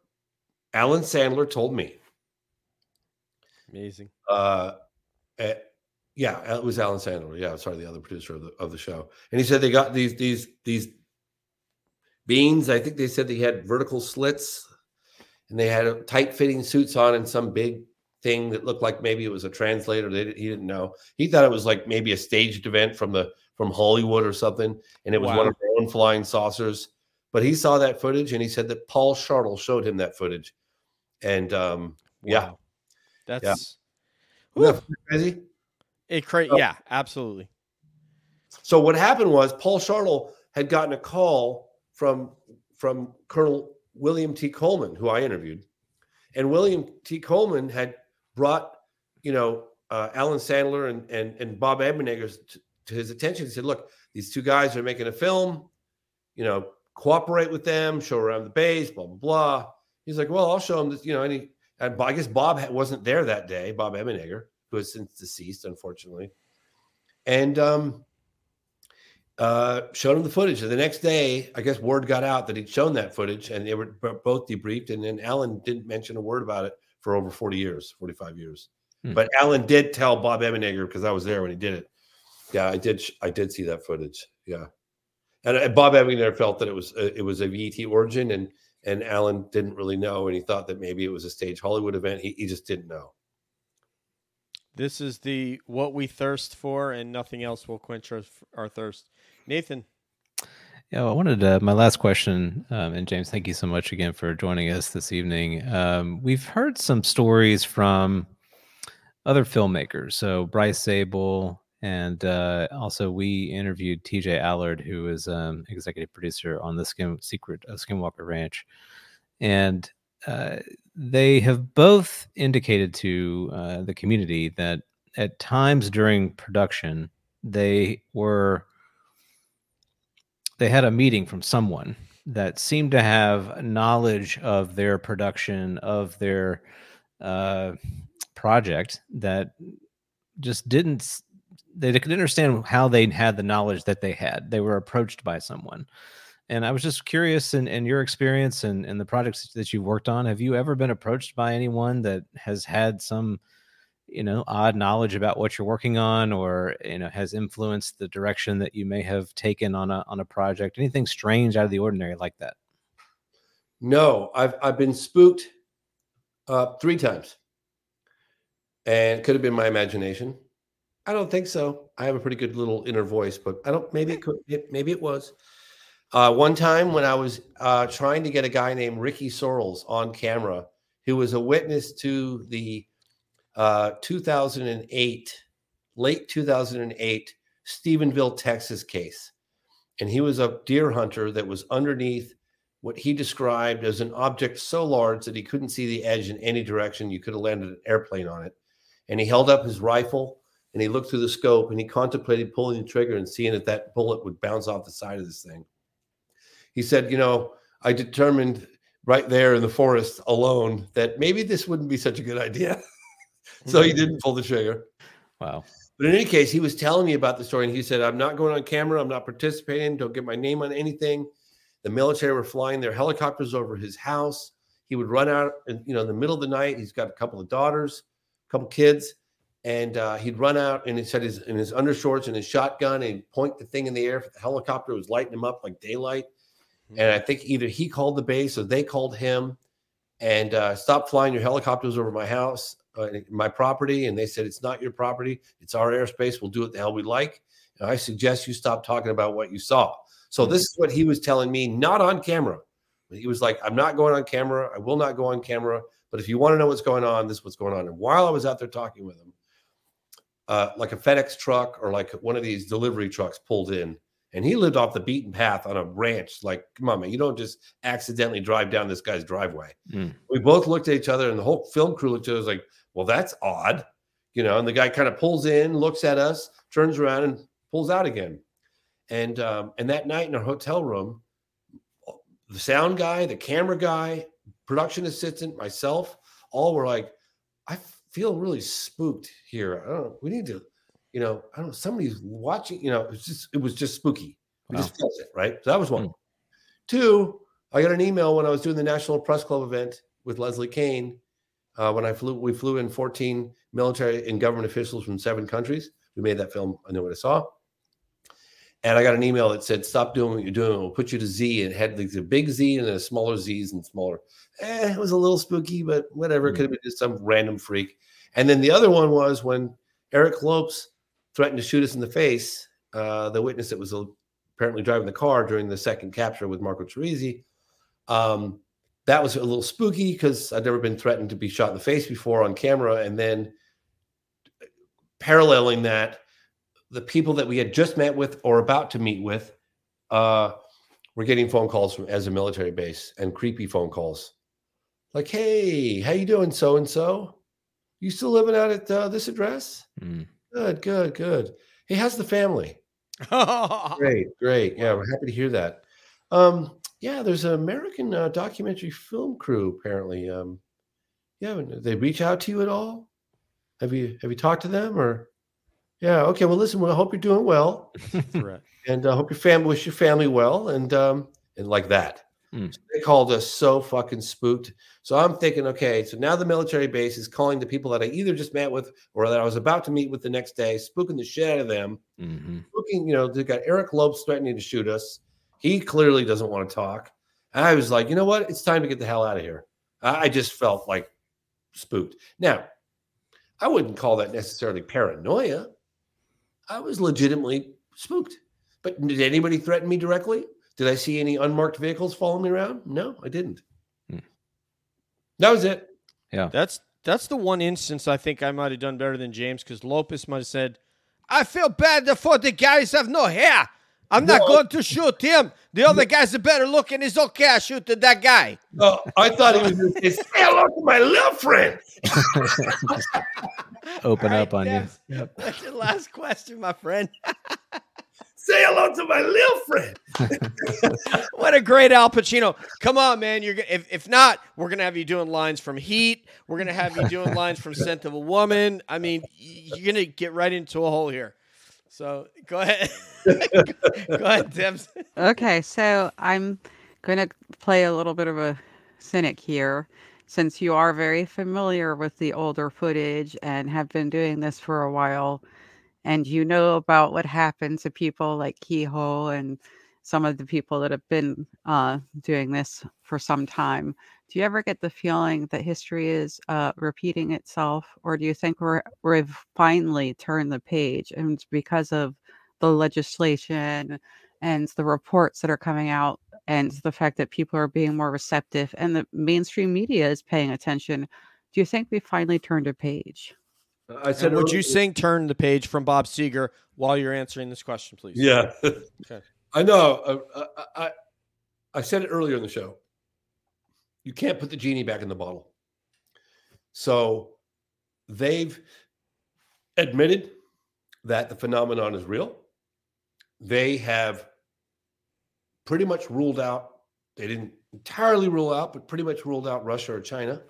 Alan Sandler told me. Amazing. Uh, eh, yeah, it was Alan Sandler. Yeah, sorry, the other producer of the of the show. And he said they got these these these beans. I think they said they had vertical slits, and they had tight fitting suits on, and some big thing that looked like maybe it was a translator. They, didn't- he didn't know. He thought it was like maybe a staged event from the from Hollywood or something, and it was one of their own flying saucers. But he saw that footage, and he said that Paul Shartle showed him that footage, and um, Yeah. Wow. That's isn't that crazy. it. Cra- Oh. Yeah, absolutely. So what happened was Paul Shartle had gotten a call from from Colonel William T. Coleman, who I interviewed, and William T. Coleman had brought you know uh, Alan Sandler and and and Bob Emenegger to, to his attention. He said, "Look, these two guys are making a film. You know, cooperate with them, show around the base, blah blah blah." He's like, "Well, I'll show him this." You know, he and I guess Bob wasn't there that day. Bob Emenegger, who has since deceased, unfortunately, and um uh, showed him the footage. And the next day, I guess word got out that he'd shown that footage, and they were both debriefed. And then Alan didn't mention a word about it for over forty years, forty-five years. Hmm. But Alan did tell Bob Emenegger because I was there when he did it. Yeah, I did. I did see that footage. Yeah, and, and Bob Emenegger felt that it was uh, it was a ET origin, and and Alan didn't really know, and he thought that maybe it was a stage Hollywood event. He, he just didn't know. This is the what we thirst for, and nothing else will quench our, our thirst. Nathan, Yeah, I wanted uh, my last question, um, and James, thank you so much again for joining us this evening. Um, we've heard some stories from other filmmakers. So Bryce Zabel, and uh, also we interviewed T.J. Allard, who is um, executive producer on the Skin Secret of Skinwalker Ranch, and uh, they have both indicated to uh, the community that at times during production they were they had a meeting from someone that seemed to have knowledge of their production of their uh, project that just didn't they couldn't understand how they had the knowledge that they had. They were approached by someone. And i was just curious in, in your experience and, and the projects that you've worked on have you ever been approached by anyone that has had some you know odd knowledge about what you're working on or you know has influenced the direction that you may have taken on a on a project anything strange out of the ordinary like that No, I've I've been spooked uh, three times, and it could have been my imagination. I don't think so. I have a pretty good little inner voice, but I don't. Maybe it could. It, maybe it was. Uh, one time when I was uh, trying to get a guy named Ricky Sorrells on camera, who was a witness to the uh, 2008, late 2008 Stephenville, Texas case, and he was a deer hunter that was underneath what he described as an object so large that he couldn't see the edge in any direction. You could have landed an airplane on it. And he held up his rifle and he looked through the scope and he contemplated pulling the trigger and seeing that that bullet would bounce off the side of this thing. He said, You know, I determined right there in the forest alone that maybe this wouldn't be such a good idea. so he didn't pull the trigger. wow But in any case, he was telling me about the story, and he said, "I'm not going on camera. I'm not participating. Don't get my name on anything." The military were flying their helicopters over his house. he would run out, and you know, in the middle of the night. He's got a couple of daughters, a couple kids, and uh, he'd run out and he said his in his undershorts and his shotgun and he'd point the thing in the air. The helicopter was lighting him up like daylight. And I think either he called the base or they called him and uh, stop flying your helicopters over my house, uh, my property. And they said, it's not your property. It's our airspace. We'll do what the hell we like. And I suggest you stop talking about what you saw. So this is what he was telling me, not on camera. He was like, I'm not going on camera. I will not go on camera. But if you want to know what's going on, this is what's going on. And while I was out there talking with him, uh, like a FedEx truck or like one of these delivery trucks pulled in and he lived off the beaten path on a ranch. Like, come on, man, you don't just accidentally drive down this guy's driveway. Mm. We both looked at each other, and the whole film crew looked at us like, well, that's odd, you know. And the guy kind of pulls in, looks at us, turns around, and pulls out again. And um, and that night in our hotel room, the sound guy, the camera guy, production assistant, myself, all were like, I feel really spooked here. I don't know. We need to you know, I don't know, somebody's watching, you know, it was just it was just spooky. We Wow. just felt it, right? So that was one. Hmm. Two, I got an email when I was doing the National Press Club event with Leslie Kean. Uh, when I flew, we flew in 14 military and government officials from seven countries. We made that film. I know what I saw. And I got an email that said, "Stop doing what you're doing. We'll put you to Z." And it had like a big Z and then a smaller Z's and smaller. Eh, it was a little spooky, but whatever. It could have been just some random freak. And then the other one was when Eric Lopes threatened to shoot us in the face. Uh, the witness that was uh, apparently driving the car during the second capture with Marco Teresi. Um, that was a little spooky because I'd never been threatened to be shot in the face before on camera. And then paralleling that, the people that we had just met with or about to meet with uh, were getting phone calls from as a military base and creepy phone calls like, "Hey, how you doing, so and so? You still living out at uh, this address? Mm. Good, good, good. Hey, how's the family? Great, great. Yeah, we're happy to hear that. Um, yeah, there's an American uh, documentary film crew apparently. Um, yeah, they reach out to you at all? Have you have you talked to them or? Yeah. Okay. Well, listen. Well, I hope you're doing well, and I hope your family wish your family well, and um, and like that. Hmm. So they called us so fucking spooked. So I'm thinking, okay, so now the military base is calling the people that I either just met with or that I was about to meet with the next day, spooking the shit out of them. hmm Looking, you know, they got Eric Lopes threatening to shoot us. He clearly doesn't want to talk. And I was like, you know what? It's time to get the hell out of here. I I just felt like spooked. Now, I wouldn't call that necessarily paranoia. I was legitimately spooked. But did anybody threaten me directly? Did I see any unmarked vehicles following me around? No, I didn't. Hmm. That was it. Yeah. That's that's the one instance I think I might have done better than James because Lopez might have said, "I feel bad for the guys have no hair. I'm not No. going to shoot him. The other guys are better looking. It's okay. I shoot that guy." Oh, I thought he was going to say hello to my little friend. Open All up right, on you. Debs, That's your last question, my friend. Say hello to my little friend. What a great Al Pacino! Come on, man. You're gonna, if if not, we're gonna have you doing lines from Heat. We're gonna have you doing lines from Scent of a Woman. I mean, you're gonna get right into a hole here. So go ahead, go ahead, Debs. Okay, so I'm going to play a little bit of a cynic here. Since you are very familiar with the older footage and have been doing this for a while, and you know about what happened to people like Keyhoe and some of the people that have been uh, doing this for some time, do you ever get the feeling that history is uh, repeating itself, or do you think we're we've finally turned the page and it's because of the legislation and the reports that are coming out and the fact that people are being more receptive and the mainstream media is paying attention do you think we finally turned a page I And would you sing "Turn the Page" from Bob Seger while you're answering this question, please? Yeah. Okay. I know. Uh, I, I I said it earlier in the show. You can't put the genie back in the bottle. So they've admitted that the phenomenon is real. They have pretty much ruled out, they didn't entirely rule out, but pretty much ruled out Russia or China.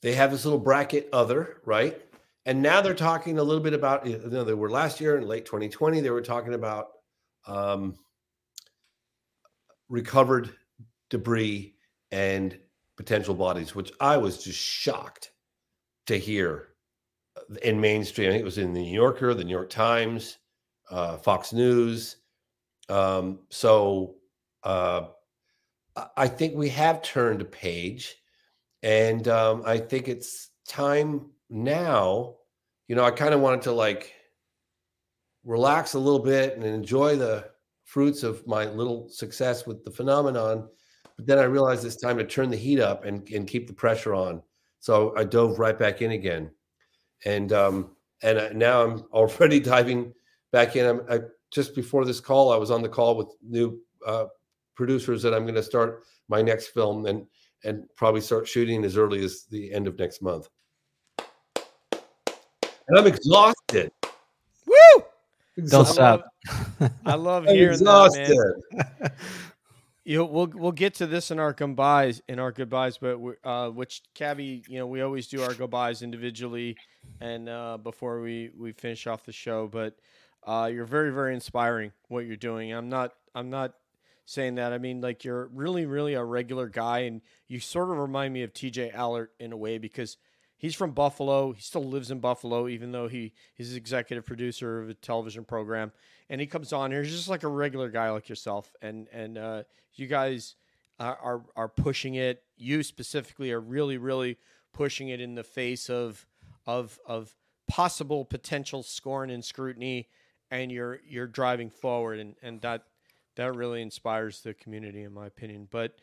They have this little bracket other, right? And now they're talking a little bit about, you know, they were last year in late 2020, they were talking about um, recovered debris and potential bodies, which I was just shocked to hear uh, in mainstream. I think it was in the New Yorker, the New York Times, uh, Fox News. Um, so uh, I think we have turned a page, and um, I think it's time now. You know, I kind of wanted to like relax a little bit and enjoy the fruits of my little success with the phenomenon. But then I realized it's time to turn the heat up and, and keep the pressure on. So I dove right back in again. And um, and now I'm already diving back in. I'm, I, just before this call, I was on the call with new uh, producers that I'm going to start my next film and and probably start shooting as early as the end of next month. And I'm exhausted. Woo! Don't I stop. I love I'm hearing exhausted. that, man. You know, we'll we'll get to this in our goodbyes in our goodbyes, but uh, which Cabby, you know, we always do our goodbyes individually, and uh, before we we finish off the show. But uh, you're very very inspiring what you're doing. I'm not I'm not saying that. I mean, like you're really really a regular guy, and you sort of remind me of T.J. Allert in a way because he's from Buffalo. He still lives in Buffalo, even though he he's executive producer of a television program. And he comes on here, he's just like a regular guy like yourself. And and uh, you guys are, are are pushing it. You specifically are really really pushing it in the face of of of possible potential scorn and scrutiny, and you're you're driving forward, and and that that really inspires the community, in my opinion. But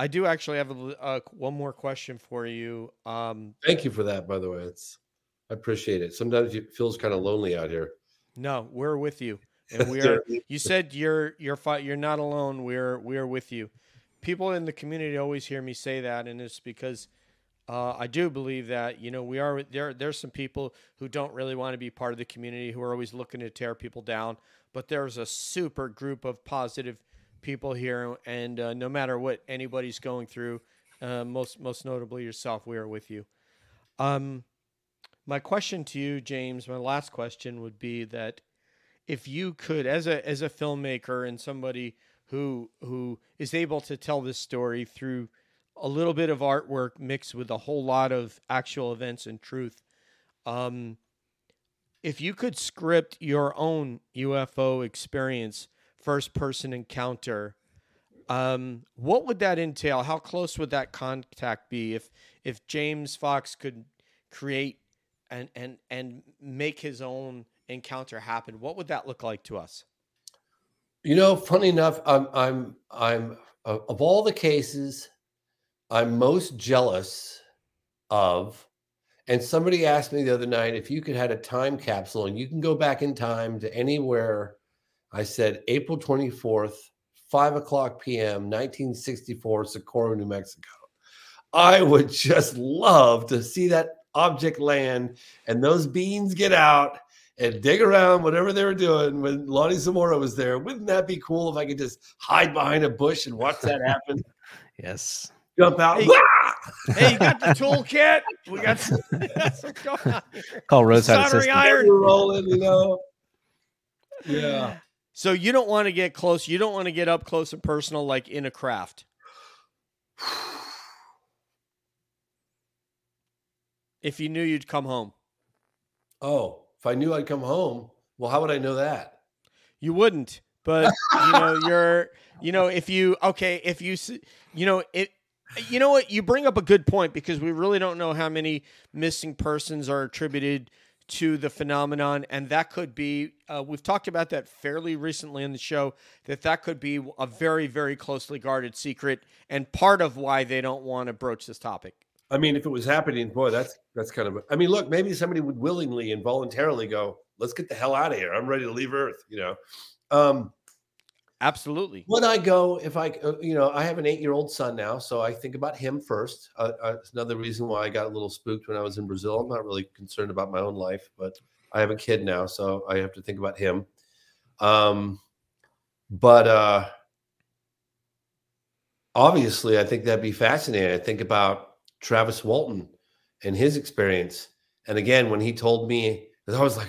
I do actually have a, uh, one more question for you. Um, Thank you for that, by the way. It's I appreciate it. Sometimes it feels kind of lonely out here. no, we're with you, and we are. You said you're you're you're not alone. We're we're with you. People in the community always hear me say that, and it's because uh, I do believe that you know we are there. There's some people who don't really want to be part of the community who are always looking to tear people down, but there's a super group of positive people here, and uh, no matter what anybody's going through, uh, most most notably yourself, we are with you. Um, my question to you, James, my last question would be that if you could, as a as a filmmaker and somebody who who is able to tell this story through a little bit of artwork mixed with a whole lot of actual events and truth, um, if you could script your own UFO experience, first person encounter, um, what would that entail? How close would that contact be if if James Fox could create and and and make his own encounter happen? What would that look like to us? You know, funny enough, I'm I'm I'm of of all the cases I'm most jealous of. And somebody asked me the other night if you could had a time capsule and you can go back in time to anywhere. I said April 24th, 5 o'clock p.m., 1964, Socorro, New Mexico. I would just love to see that object land and those beans get out and dig around whatever they were doing when Lonnie Zamora was there. Wouldn't that be cool if I could just hide behind a bush and watch that happen? Yes. Jump out. Hey. Hey, you got the toolkit? We got some, some going on here. Call roadside Soldering assistance. iron. We're rolling, you know. Yeah. So you don't want to get close. You don't want to get up close and personal like in a craft. If you knew you'd come home, Oh, if I knew I'd come home, well, how would I know that? you wouldn't. But you know, you're, you know, if you okay, if you, you know, it, you know what, you bring up a good point because we really don't know how many missing persons are attributed to the phenomenon, and that could be. Uh, we've talked about that fairly recently in the show. That that could be a very, very closely guarded secret, and part of why they don't want to broach this topic. I mean, if it was happening, boy, that's that's kind of. I mean, look, maybe somebody would willingly and voluntarily go, "Let's get the hell out of here. I'm ready to leave Earth." You know. Um, Absolutely. Would I go if I, uh, you know, I have an eight-year-old son now, so I think about him first. Uh, uh, it's another reason why I got a little spooked when I was in Brazil. I'm not really concerned about my own life, but I have a kid now, so I have to think about him. Um, but uh, obviously, I think that'd be fascinating. I think about Travis Walton and his experience, and again, when he told me, I was like,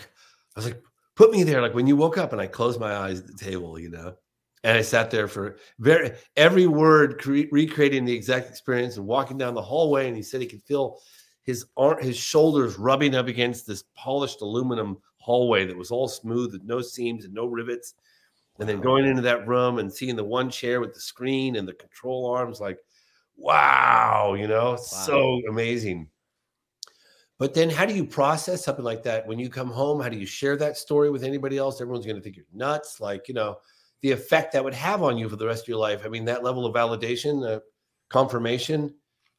I was like, put me there, like when you woke up, and I closed my eyes at the table, you know And I sat there for very every word, cre- recreating the exact experience and walking down the hallway. And he said he could feel his arm, his shoulders rubbing up against this polished aluminum hallway that was all smooth with no seams and no rivets. And then going into that room and seeing the one chair with the screen and the control arms, like, wow, you know, so amazing. But then how do you process something like that when you come home? How do you share that story with anybody else? Everyone's going to think you're nuts. Like, you know, the effect that would have on you for the rest of your life. I mean, that level of validation, uh, confirmation.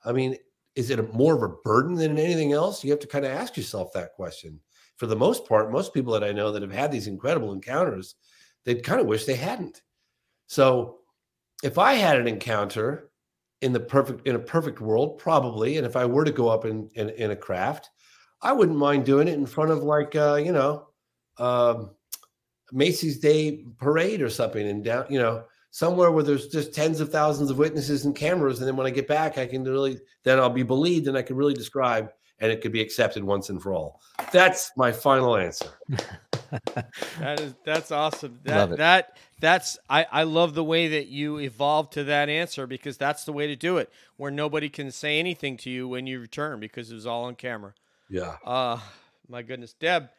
I mean, is it a, more of a burden than anything else? You have to kind of ask yourself that question. For the most part, most people that I know that have had these incredible encounters, they kind of wish they hadn't. So, if I had an encounter in the perfect in a perfect world, probably, and if I were to go up in in, in a craft, I wouldn't mind doing it in front of like uh, you know, um, Macy's Day Parade or something, and down you know somewhere where there's just tens of thousands of witnesses and cameras, and then when I get back, I can really then I'll be believed and I can really describe, and it could be accepted once and for all. That's my final answer. That is that's awesome. Love That it. that that's I I love the way that you evolved to that answer because that's the way to do it, where nobody can say anything to you when you return because it was all on camera. Yeah. Uh my goodness, Deb,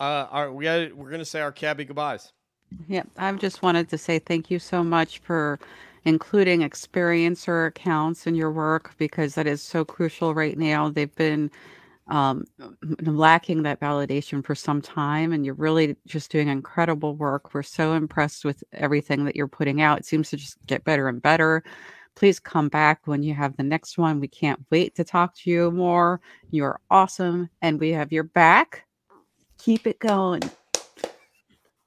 uh, our, we got we're gonna say our cabby goodbyes. Yeah, I've just wanted to say thank you so much for including experiencer accounts in your work because that is so crucial right now. They've been um, lacking that validation for some time, and you're really just doing incredible work. We're so impressed with everything that you're putting out. It seems to just get better and better. Please come back when you have the next one. We can't wait to talk to you more. You're awesome, and we have your back. Keep it going.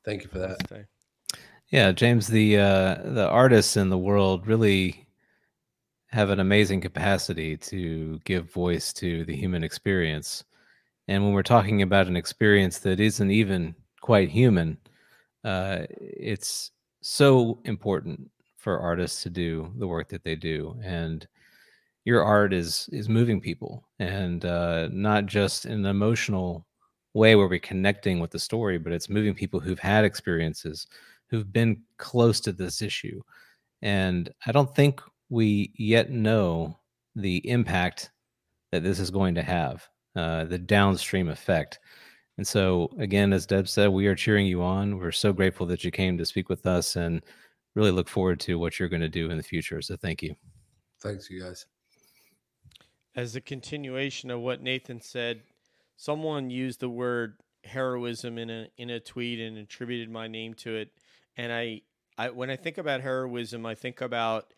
Thank you for that. Yeah, James, the uh, the artists in the world really have an amazing capacity to give voice to the human experience. And when we're talking about an experience that isn't even quite human, uh, it's so important for artists to do the work that they do. And your art is is moving people, and uh, not just in an emotional way where we're connecting with the story, but it's moving people who've had experiences, who've been close to this issue. And I don't think we yet know the impact that this is going to have, uh, the downstream effect. And so, again, as Deb said, we are cheering you on. We're so grateful that you came to speak with us and really look forward to what you're going to do in the future. So, thank you. Thanks, you guys. As a continuation of what Nathan said, someone used the word heroism in a in a tweet and attributed my name to it. And I, I when I think about heroism, I think about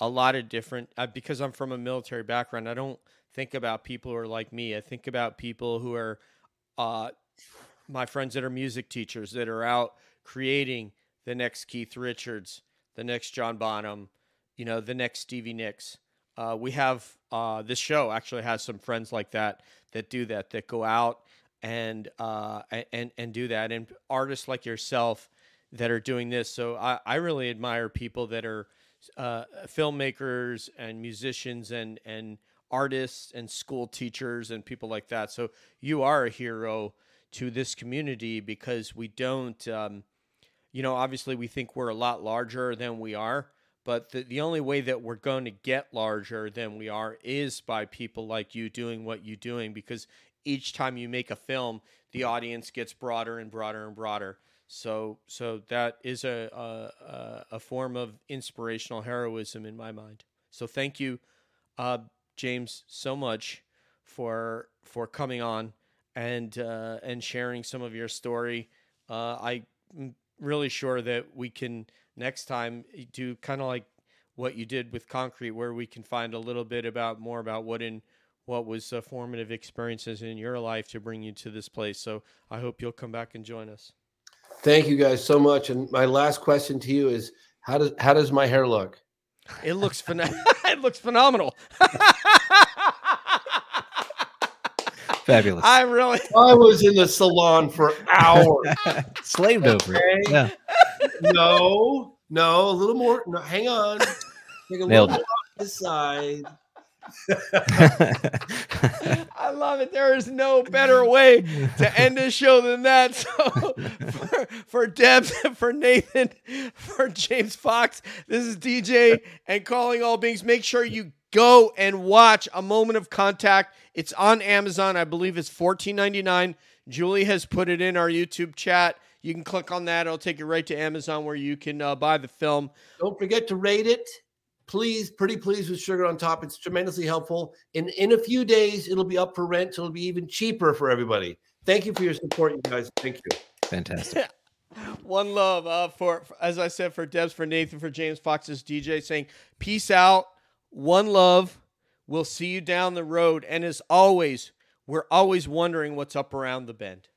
a lot of different uh, because I'm from a military background. I don't think about people who are like me. I think about people who are uh, my friends that are music teachers that are out creating the next Keith Richards, the next John Bonham, you know, the next Stevie Nicks. Uh, we have uh, this show actually has some friends like that that do that that go out and uh, and and do that and artists like yourself that are doing this. So I, I really admire people that are uh, filmmakers and musicians and and artists and school teachers and people like that. So you are a hero to this community because we don't, um, you know, obviously we think we're a lot larger than we are, but the, the only way that we're going to get larger than we are is by people like you doing what you're doing because each time you make a film, the audience gets broader and broader and broader. So, so that is a, a, a- form of inspirational heroism in my mind. So thank you, uh, James, so much for for coming on and uh, and sharing some of your story. Uh, I'm really sure that we can next time do kind of like what you did with concrete, where we can find a little bit about more about what in what was uh, formative experiences in your life to bring you to this place. So I hope you'll come back and join us. Thank you guys so much. And my last question to you is how does how does my hair look? It looks phen- it looks phenomenal. Fabulous. I really I was in the salon for hours. Slaved over it. Okay. Yeah. No, no, a little more. No, hang on. Take a Nailed little more off the side. I love it. There is no better way to end a show than that. So for, for Debs, for Nathan, for James Fox, this is DJ and calling all beings. Make sure you go and watch A Moment of Contact. It's on Amazon. I believe it's $14.99. Julie has put it in our YouTube chat. You can click on that. It'll take you right to Amazon where you can uh, buy the film. Don't forget to rate it. Please, pretty please with sugar on top. It's tremendously helpful. In in a few days, it'll be up for rent. So it'll be even cheaper for everybody. Thank you for your support, you guys. Thank you. Fantastic. One love uh, for, for, as I said, for Debs, for Nathan, for James Fox's DJ saying, peace out. One love. We'll see you down the road. And as always, we're always wondering what's up around the bend.